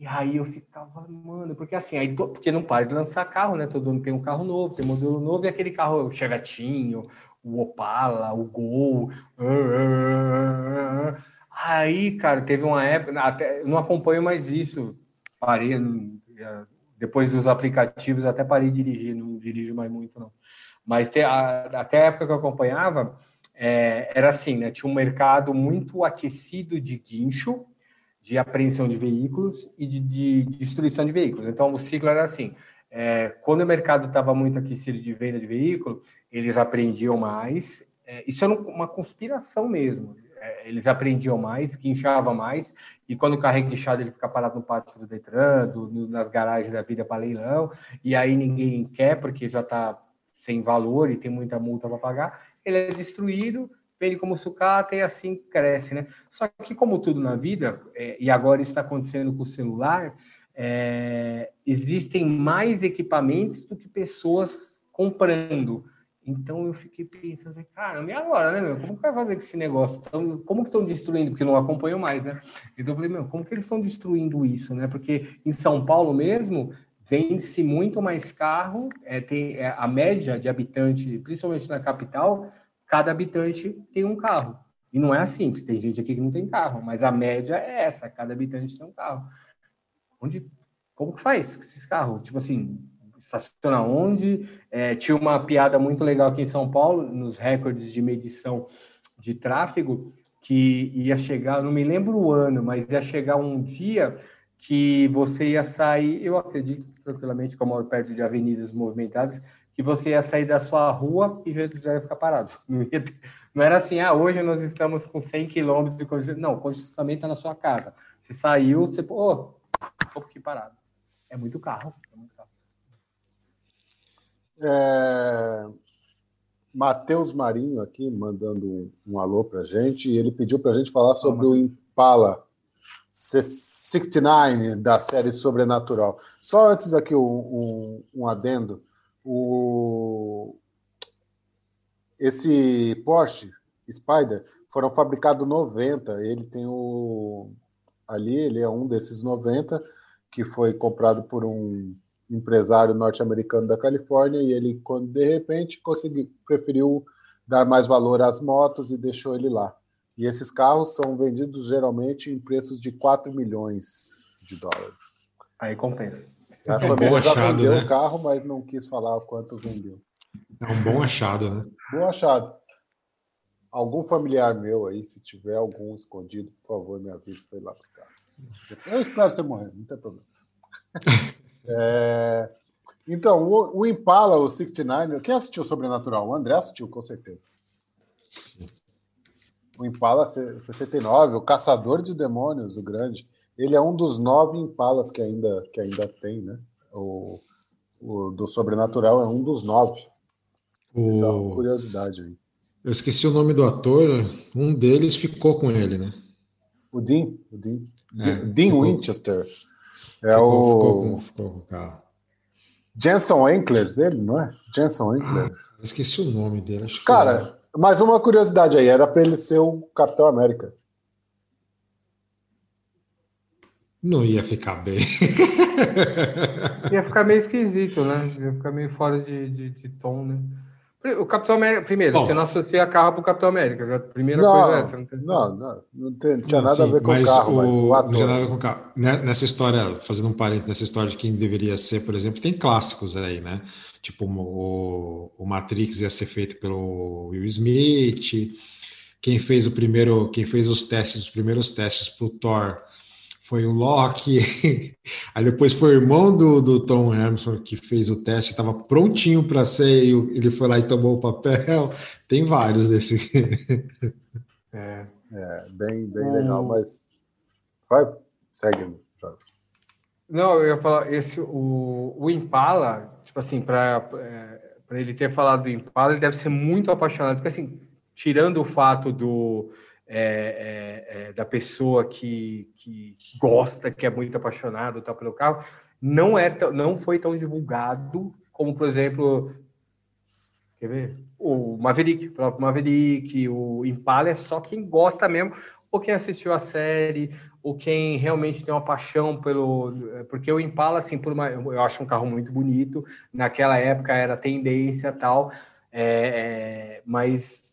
E aí eu ficava, mano, porque assim, aí, porque não para de lançar carro, né? Todo mundo tem um carro novo, tem modelo novo, e aquele carro, o Chevetinho, o Opala, o Gol. Aí, cara, teve uma época, até, não acompanho mais isso, parei, depois dos aplicativos, até parei de dirigir, não dirijo mais muito, não. Mas te, a, até a época que eu acompanhava, é, era assim, né? Tinha um mercado muito aquecido de guincho, de apreensão de veículos e de, de destruição de veículos. Então, o ciclo era assim: é, quando o mercado estava muito aquecido de venda de veículo, eles apreendiam mais. É, isso era uma conspiração mesmo. É, eles apreendiam mais, guinchavam mais, e quando o carro é guinchado, ele fica parado no pátio do Detran, do, nas garagens da vida para leilão, e aí ninguém quer porque já está sem valor e tem muita multa para pagar. Ele é destruído, vende como sucata e assim cresce, né? Só que, como tudo na vida, é, e agora está acontecendo com o celular, é, existem mais equipamentos do que pessoas comprando. Então eu fiquei pensando, cara, e agora, né, meu? Como que vai fazer com esse negócio? Como que estão destruindo? Porque não acompanho mais, né? Então eu falei, meu, como que eles estão destruindo isso, né? Porque em São Paulo mesmo vende-se muito mais carro, é, tem é, a média de habitante, principalmente na capital, cada habitante tem um carro. E não é assim, tem gente aqui que não tem carro, mas a média é essa, cada habitante tem um carro. Onde, como que faz com esses carros? Tipo assim, estaciona onde? É, tinha uma piada muito legal aqui em São Paulo, nos recordes de medição de tráfego, que ia chegar, não me lembro o ano, mas ia chegar um dia que você ia sair, eu acredito tranquilamente, como perto de avenidas movimentadas, que você ia sair da sua rua e já ia ficar parado. <laughs> Não, ia ter, não era assim, ah, hoje nós estamos com 100 quilômetros de congestionamento. Não, o congestionamento está na sua casa. Você saiu, você, pô, oh, aqui parado. É muito carro. É muito carro. É... Matheus Marinho aqui mandando um, um alô para gente e ele pediu para a gente falar sobre o Impala 69 da série Sobrenatural. Só antes aqui um, um, um adendo o, esse Porsche Spider foram fabricados 90. Ele tem o. Ali, ele é um desses 90 que foi comprado por um empresário norte-americano da Califórnia e ele, quando de repente, conseguiu, preferiu dar mais valor às motos e deixou ele lá. E esses carros são vendidos geralmente em preços de 4 milhões de dólares. Aí compensa. A é um já achado, vendeu né? o carro, mas não quis falar o quanto vendeu. É um bom achado, né? Bom achado. Algum familiar meu aí, se tiver algum escondido, por favor, me avise para ir lá buscar. Eu espero você morrer, não tem problema. <laughs> é... Então, o, o, Impala, o 69, quem assistiu Sobrenatural? O André assistiu, com certeza. O Impala 69, o Caçador de Demônios, o grande. Ele é um dos nove Impalas que ainda, que ainda tem, né? O, o do Sobrenatural é um dos nove. O... Essa é uma curiosidade aí. Eu esqueci o nome do ator, um deles ficou com ele, né? O Dean, o Dean, é, Dean ficou, Winchester. É ficou, o. Ficou com, ficou com o carro. Jenson Ankles, ele, não é? Jenson Ankles. Ah, esqueci o nome dele. Cara, mais uma curiosidade aí, era para ele ser o Capitão América. Não ia ficar bem. <laughs> ia ficar meio esquisito, né? Ia ficar meio fora de, de, de tom, né? O Capitão América, primeiro, Bom, você não associa carro para o Capitão América. A primeira não, coisa é essa. Não, tem, não, não, não, tem, não tinha nada a ver com o carro, o, mas o ator. Não tinha nada a ver com o carro. Né, nessa história, fazendo um parênteses, nessa história de quem deveria ser, por exemplo, tem clássicos aí, né? Tipo, o, o Matrix ia ser feito pelo Will Smith. Quem fez o primeiro, quem fez os testes, os primeiros testes para o Thor foi o Loki, <laughs> aí depois foi o irmão do, do Tom Armstrong que fez o teste, estava prontinho para ser, e ele foi lá e tomou o papel. Tem vários desse. <laughs> é, é bem, bem legal, mas vai, segue. Não, eu ia falar, esse, o, o Impala, tipo assim, para é, ele ter falado do Impala, ele deve ser muito apaixonado, porque assim, tirando o fato do é, é, é, da pessoa que, que gosta, que é muito apaixonado tal, pelo carro, não, é não foi tão divulgado como, por exemplo, quer ver? O Maverick, o próprio Maverick, o Impala é só quem gosta mesmo, ou quem assistiu a série, ou quem realmente tem uma paixão pelo. Porque o Impala, assim, por uma, eu acho um carro muito bonito, naquela época era tendência tal, é mas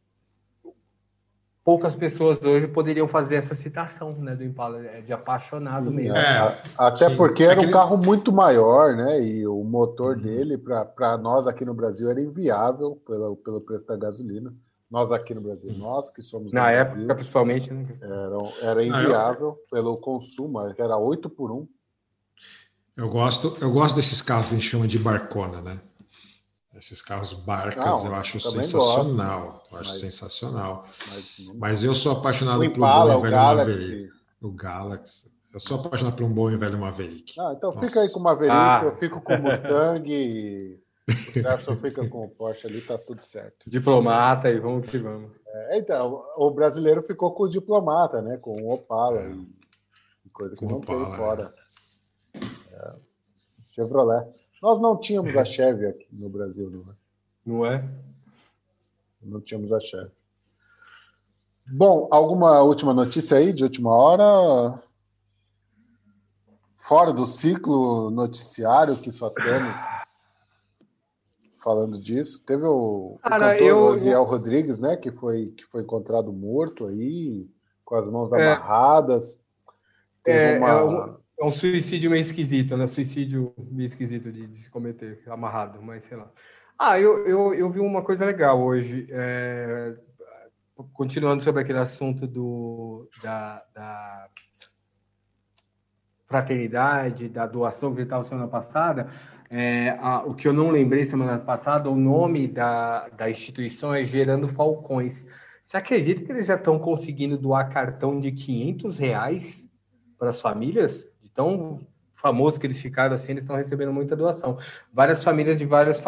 poucas pessoas hoje poderiam fazer essa citação né, do Impala, é de apaixonado sim, mesmo. É, até sim. porque era um carro muito maior, né? E o motor uhum. dele, para nós aqui no Brasil, era inviável pelo, pelo preço da gasolina. Nós aqui no Brasil, uhum. nós que somos Na época, Brasil, principalmente, né? Era, era inviável ah, eu... pelo consumo, que era 8 por 1. Eu gosto, eu gosto desses carros que a gente chama de barcona, né? Esses carros barcas não, eu acho sensacional. Gosto, eu acho mas, sensacional. Mas, mas, eu sou apaixonado por um bom e velho Galaxy. Maverick. O Galaxy. Eu sou apaixonado por um bom e velho Maverick. Ah, então Nossa. fica aí com o Maverick, ah. eu fico com o Mustang <laughs> e o Jefferson fica com o Porsche ali, tá tudo certo. Diplomata e vamos que vamos. É, então, o brasileiro ficou com o diplomata, né? Com o Opala é. e coisa que com não Opala, tem fora. É. É. Chevrolet. Nós não tínhamos a Chevy aqui no Brasil, não é? Não é? Não tínhamos a Chevy. Bom, alguma última notícia aí de última hora? Fora do ciclo noticiário que só temos falando disso. Teve o, Cara, o cantor eu, Osiel Rodrigues, né? Que foi, que foi encontrado morto aí, com as mãos é, amarradas. Teve é, uma. É um é um suicídio meio esquisito, né? Suicídio meio esquisito de, de, se cometer, amarrado, mas sei lá. Ah, eu, eu, eu vi uma coisa legal hoje. É, continuando sobre aquele assunto do, da, da fraternidade, da doação que estava semana passada, é, a, o que eu não lembrei semana passada, o nome da, da instituição é Gerando Falcões. Você acredita que eles já estão conseguindo doar cartão de 500 reais para as famílias? Tão famoso que eles ficaram assim, eles estão recebendo muita doação. Várias famílias de várias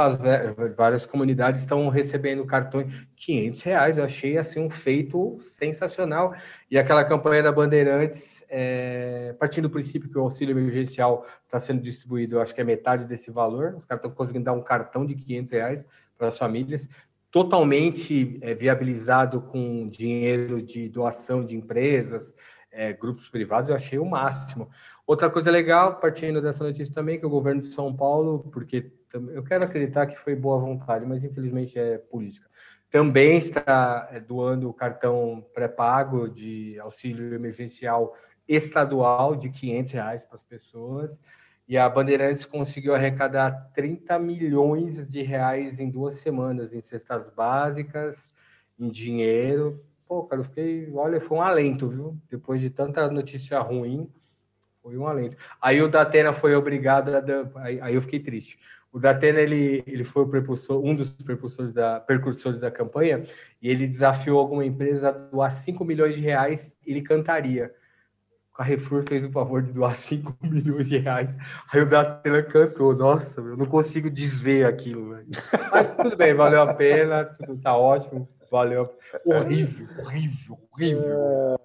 várias comunidades estão recebendo cartões 500 reais. Eu achei assim um feito sensacional. E aquela campanha da Bandeirantes, é, partindo do princípio que o auxílio emergencial está sendo distribuído, eu acho que é metade desse valor. Os caras estão conseguindo dar um cartão de 500 reais para as famílias, totalmente é, viabilizado com dinheiro de doação de empresas, é, grupos privados. Eu achei o máximo. Outra coisa legal, partindo dessa notícia também, que o governo de São Paulo, porque eu quero acreditar que foi boa vontade, mas infelizmente é política, também está é, doando o cartão pré-pago de auxílio emergencial estadual de 500 reais para as pessoas. e a Bandeirantes conseguiu arrecadar 30 milhões de reais em duas semanas, em cestas básicas, em dinheiro. Pô, cara, eu fiquei, olha, foi um alento, viu? Depois de tanta notícia ruim, foi um alento. Aí o Datena foi obrigado a. Aí, aí eu fiquei triste. O Datena ele, ele foi um dos precursores da, percursores da campanha e ele desafiou alguma empresa a doar 5 milhões de reais ele cantaria. Carrefour fez o favor de doar <laughs> 5 milhões de reais. Aí o Datena cantou. Nossa, eu não consigo desver aquilo. Véio. Mas tudo bem, valeu a pena, tudo tá ótimo. Valeu. Horrível, horrível, horrível.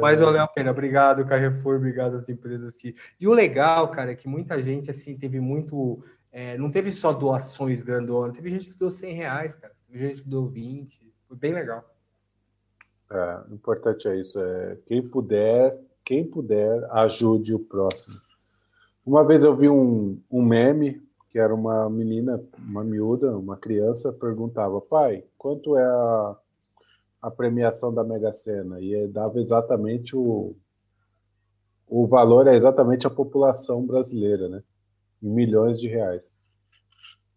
Mas valeu a pena. Obrigado, Carrefour, obrigado às empresas que. E o legal, cara, é que muita gente assim teve muito. É, não teve só doações grandonas, teve gente que deu 100 reais, cara. Teve gente que deu 20. Foi bem legal. É, o importante é isso. É, quem puder quem puder, ajude o próximo. Uma vez eu vi um, um meme que era uma menina, uma miúda, uma criança, perguntava, pai, quanto é a, a premiação da Mega Sena? E dava exatamente o, o valor é exatamente a população brasileira, né? Em milhões de reais.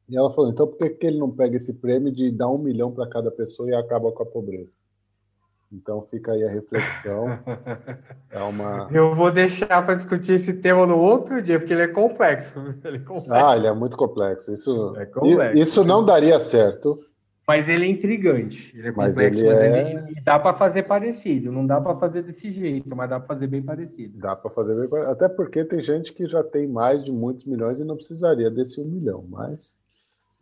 E ela falou, então por que, que ele não pega esse prêmio de dar um milhão para cada pessoa e acaba com a pobreza? Então fica aí a reflexão. <laughs> É uma... Eu vou deixar para discutir esse tema no outro dia, porque ele é complexo. <laughs> Ele é complexo. Ah, ele é muito complexo. Isso, é complexo. isso não daria certo. Mas ele é intrigante. Ele é complexo, mas, ele mas é... ele, dá para fazer parecido. Não dá para fazer desse jeito, mas dá para fazer bem parecido. Dá para fazer bem parecido. Até porque tem gente que já tem mais de muitos milhões e não precisaria desse um milhão, mas.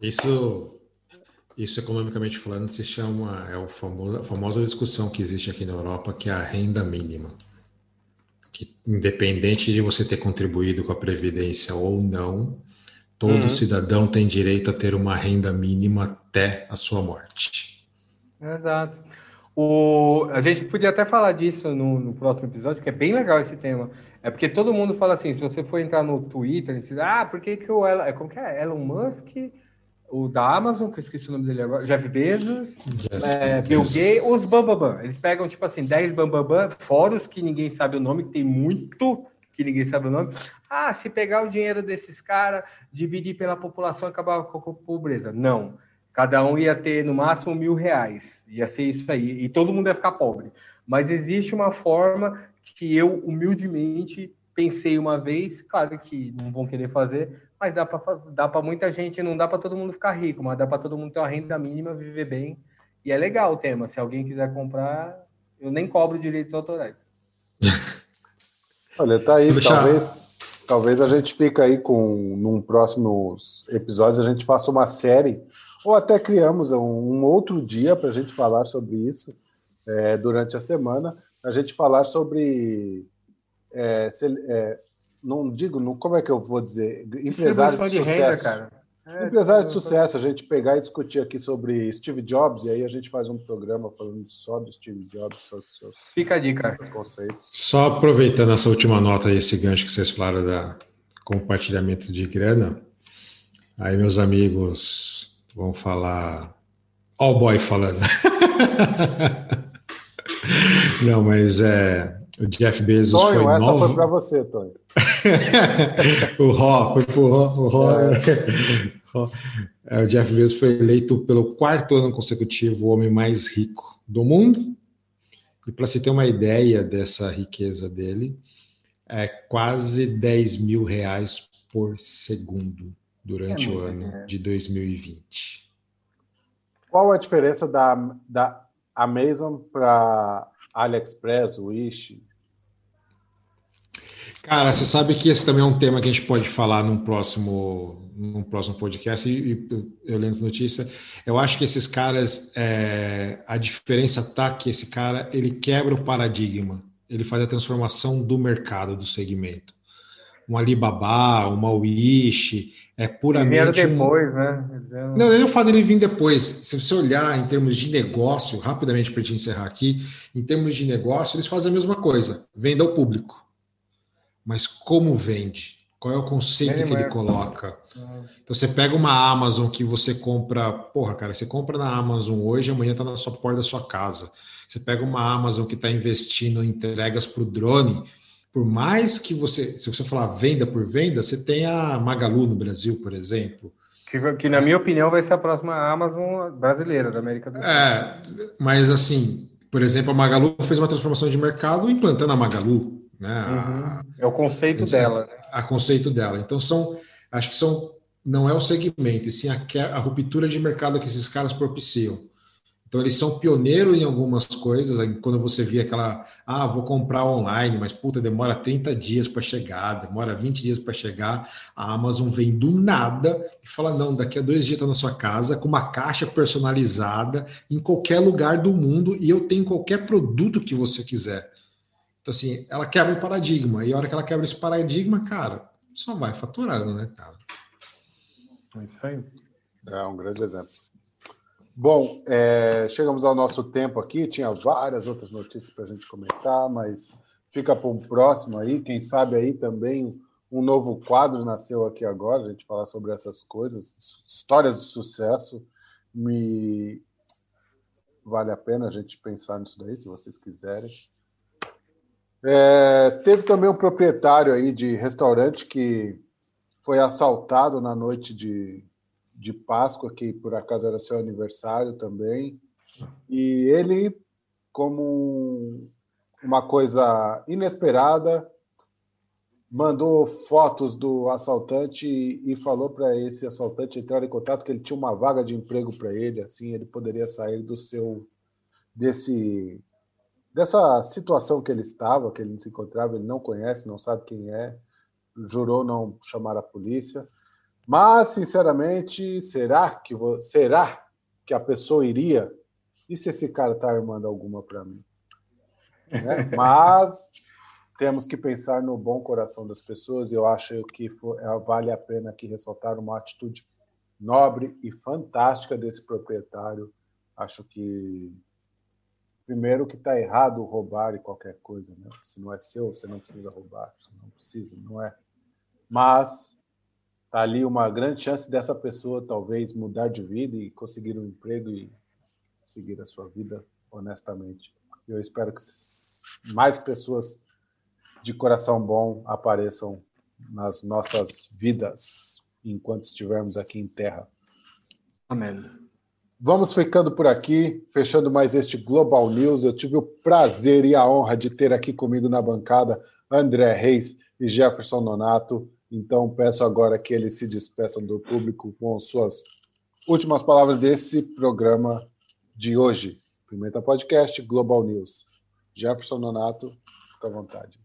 Isso isso, economicamente falando, se chama, é o famoso, a famosa discussão que existe aqui na Europa, que é a renda mínima. Que, independente de você ter contribuído com a Previdência ou não, todo uhum. cidadão tem direito a ter uma renda mínima até a sua morte. Exato. O, a gente podia até falar disso no, no, próximo episódio, que é bem legal esse tema. É porque todo mundo fala assim, se você for entrar no Twitter, diz, ah, por que, que o Elon, é, como que é? Elon Musk o da Amazon, que eu esqueci o nome dele agora, Jeff Bezos, yes, é, Bill Gates, os Bambambam. Eles pegam, tipo assim, 10 Bambambam, fora os que ninguém sabe o nome, que tem muito que ninguém sabe o nome. Ah, se pegar o dinheiro desses caras, dividir pela população, acabar com a pobreza. Não. Cada um ia ter, no máximo, mil reais. Ia ser isso aí. E todo mundo ia ficar pobre. Mas existe uma forma que eu, humildemente, pensei uma vez, claro que não vão querer fazer, mas dá para dá para muita gente, não dá para todo mundo ficar rico, mas dá para todo mundo ter uma renda mínima, viver bem. E é legal o tema. Se alguém quiser comprar, eu nem cobro direitos autorais. <laughs> Olha, tá aí, talvez talvez a gente fique aí com num próximos episódios a gente faça uma série ou até criamos um, um outro dia para a gente falar sobre isso é, durante a semana, a gente falar sobre é, se, é, não digo, não, como é que eu vou dizer? Empresário de, de sucesso. Renda, é, Empresário de sucesso, a gente pegar e discutir aqui sobre Steve Jobs, e aí a gente faz um programa falando só do Steve Jobs. Só, só, Fica a dica. conceitos. Só aproveitando essa última nota e esse gancho que vocês falaram da compartilhamento de grana, aí meus amigos vão falar. All oh boy falando. <laughs> Não, mas é. O Jeff Bezos Tonho, foi essa nove... foi para você, Tony. <laughs> o Ró, foi pro Ró. O, Ró, é. <laughs> É, o Jeff Bezos foi eleito pelo quarto ano consecutivo o homem mais rico do mundo. E para se ter uma ideia dessa riqueza dele, é quase 10 mil reais por segundo durante é o ano é. de 2020. Qual a diferença da, da Amazon para AliExpress, Wish, Cara, você sabe que esse também é um tema que a gente pode falar num próximo, num próximo podcast. E, e eu lendo notícia, eu acho que esses caras, é, a diferença tá que esse cara ele quebra o paradigma, ele faz a transformação do mercado, do segmento. Um Alibaba, uma Wish, é puramente. Vieram depois, um... né? Não, eu não falo dele vir depois. Se você olhar em termos de negócio, rapidamente para a gente encerrar aqui, em termos de negócio, eles fazem a mesma coisa, venda ao público mas como vende? Qual é o conceito que ele coloca? Então você pega uma Amazon que você compra, porra, cara, você compra na Amazon hoje, amanhã está na sua porta da sua casa. Você pega uma Amazon que está investindo em entregas para o drone, por mais que você, se você falar venda por venda, você tem a Magalu no Brasil, por exemplo. Que, que na minha opinião vai ser a próxima Amazon brasileira da América do Sul. É, mas assim, por exemplo, a Magalu fez uma transformação de mercado implantando a Magalu, né? A, uhum. é o conceito a, dela. Né? A, conceito dela. Então são, acho que são, não é o segmento, e sim a, a ruptura de mercado que esses caras propiciam. Então, eles são pioneiros em algumas coisas. Quando você vê aquela, ah, vou comprar online, mas puta, demora 30 dias para chegar, demora 20 dias para chegar. A Amazon vem do nada e fala: não, daqui a dois dias está na sua casa, com uma caixa personalizada, em qualquer lugar do mundo, e eu tenho qualquer produto que você quiser. Então, assim, ela quebra o paradigma. E a hora que ela quebra esse paradigma, cara, só vai faturando, né, cara? É isso aí. É um grande exemplo. Bom, é, chegamos ao nosso tempo aqui. Tinha várias outras notícias para a gente comentar, mas fica para um próximo aí. Quem sabe aí também um novo quadro nasceu aqui agora, a gente falar sobre essas coisas, histórias de sucesso. Me vale a pena a gente pensar nisso daí, se vocês quiserem. É, teve também um proprietário aí de restaurante que foi assaltado na noite de de Páscoa, que por acaso era seu aniversário também. E ele, como uma coisa inesperada, mandou fotos do assaltante e falou para esse assaltante entrar em contato que ele tinha uma vaga de emprego para ele, assim ele poderia sair do seu desse dessa situação que ele estava, que ele se encontrava, ele não conhece, não sabe quem é, jurou não chamar a polícia. Mas, sinceramente, será que será que a pessoa iria? E se esse cara está armando alguma para mim? Né? <laughs> Mas temos que pensar no bom coração das pessoas. E eu acho que é, vale a pena aqui ressaltar uma atitude nobre e fantástica desse proprietário. Acho que primeiro que está errado roubar e qualquer coisa, né? Se não é seu, você não precisa roubar, você não precisa, não é. Mas Tá ali uma grande chance dessa pessoa talvez mudar de vida e conseguir um emprego e seguir a sua vida honestamente. Eu espero que mais pessoas de coração bom apareçam nas nossas vidas enquanto estivermos aqui em terra. Amém. Vamos ficando por aqui, fechando mais este Global News. Eu tive o prazer e a honra de ter aqui comigo na bancada André Reis e Jefferson Nonato. Então, peço agora que eles se despeçam do público com suas últimas palavras desse programa de hoje. Pimenta Podcast, Global News. Jefferson Nonato, fica à vontade.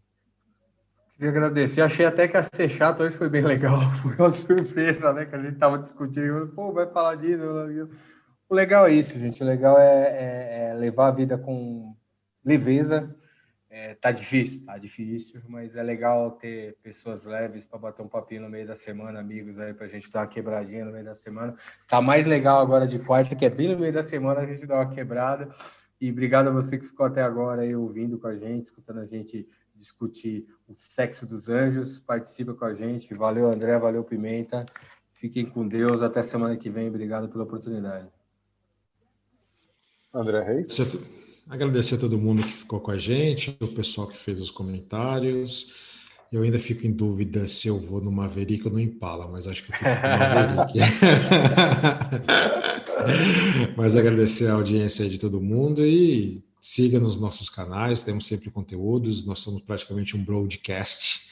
Queria agradecer. Achei até que a ser chato hoje foi bem legal. <laughs> Foi uma surpresa, né? Que a gente estava discutindo. Pô, vai falar disso. O legal é isso, gente. O legal é, é, é levar a vida com leveza é, tá difícil, tá difícil, mas é legal ter pessoas leves para bater um papinho no meio da semana, amigos aí para a gente dar uma quebradinha no meio da semana. Tá mais legal agora de quarta, que é bem no meio da semana a gente dá uma quebrada. E obrigado a você que ficou até agora aí ouvindo com a gente, escutando a gente discutir o sexo dos anjos. Participa com a gente. Valeu, André, valeu, Pimenta. Fiquem com Deus. Até semana que vem. Obrigado pela oportunidade. André Reis. Agradecer a todo mundo que ficou com a gente, o pessoal que fez os comentários. Eu ainda fico em dúvida se eu vou no Maverick ou no Impala, mas acho que eu fico no Maverick. <laughs> mas agradecer a audiência de todo mundo e siga nos nossos canais, temos sempre conteúdos. Nós somos praticamente um broadcast,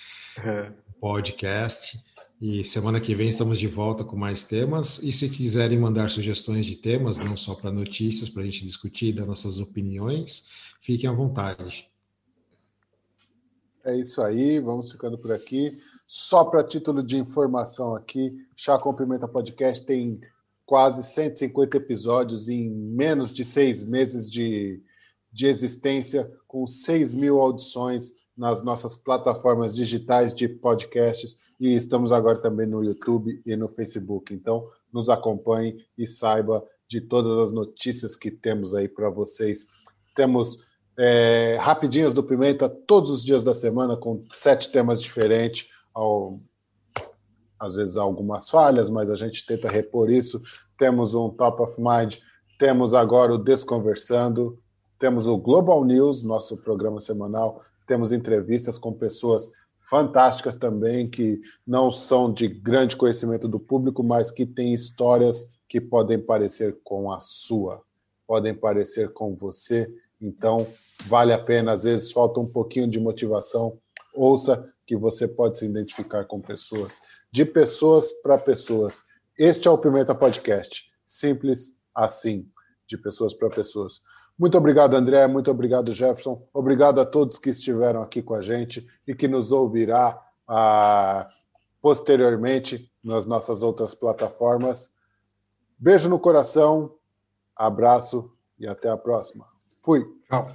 podcast. E semana que vem estamos de volta com mais temas. E se quiserem mandar sugestões de temas, não só para notícias, para a gente discutir dar nossas opiniões, fiquem à vontade. É isso aí, vamos ficando por aqui. Só para título de informação aqui, Chá com Pimenta Podcast tem quase 150 episódios em menos de seis meses de, de existência, com 6 mil audições nas nossas plataformas digitais de podcasts e estamos agora também no YouTube e no Facebook. Então, nos acompanhe e saiba de todas as notícias que temos aí para vocês. Temos é, rapidinhas do Pimenta todos os dias da semana com sete temas diferentes. Ao, às vezes algumas falhas, mas a gente tenta repor isso. Temos um Top of Mind, temos agora o Desconversando, temos o Global News, nosso programa semanal, temos entrevistas com pessoas fantásticas também, que não são de grande conhecimento do público, mas que têm histórias que podem parecer com a sua, podem parecer com você. Então, vale a pena, às vezes falta um pouquinho de motivação. Ouça que você pode se identificar com pessoas, de pessoas para pessoas. Este é o Pimenta Podcast. Simples assim, de pessoas para pessoas. Muito obrigado, André. Muito obrigado, Jefferson. Obrigado a todos que estiveram aqui com a gente e que nos ouvirá ah, posteriormente nas nossas outras plataformas. Beijo no coração, abraço e até a próxima. Fui. Tchau.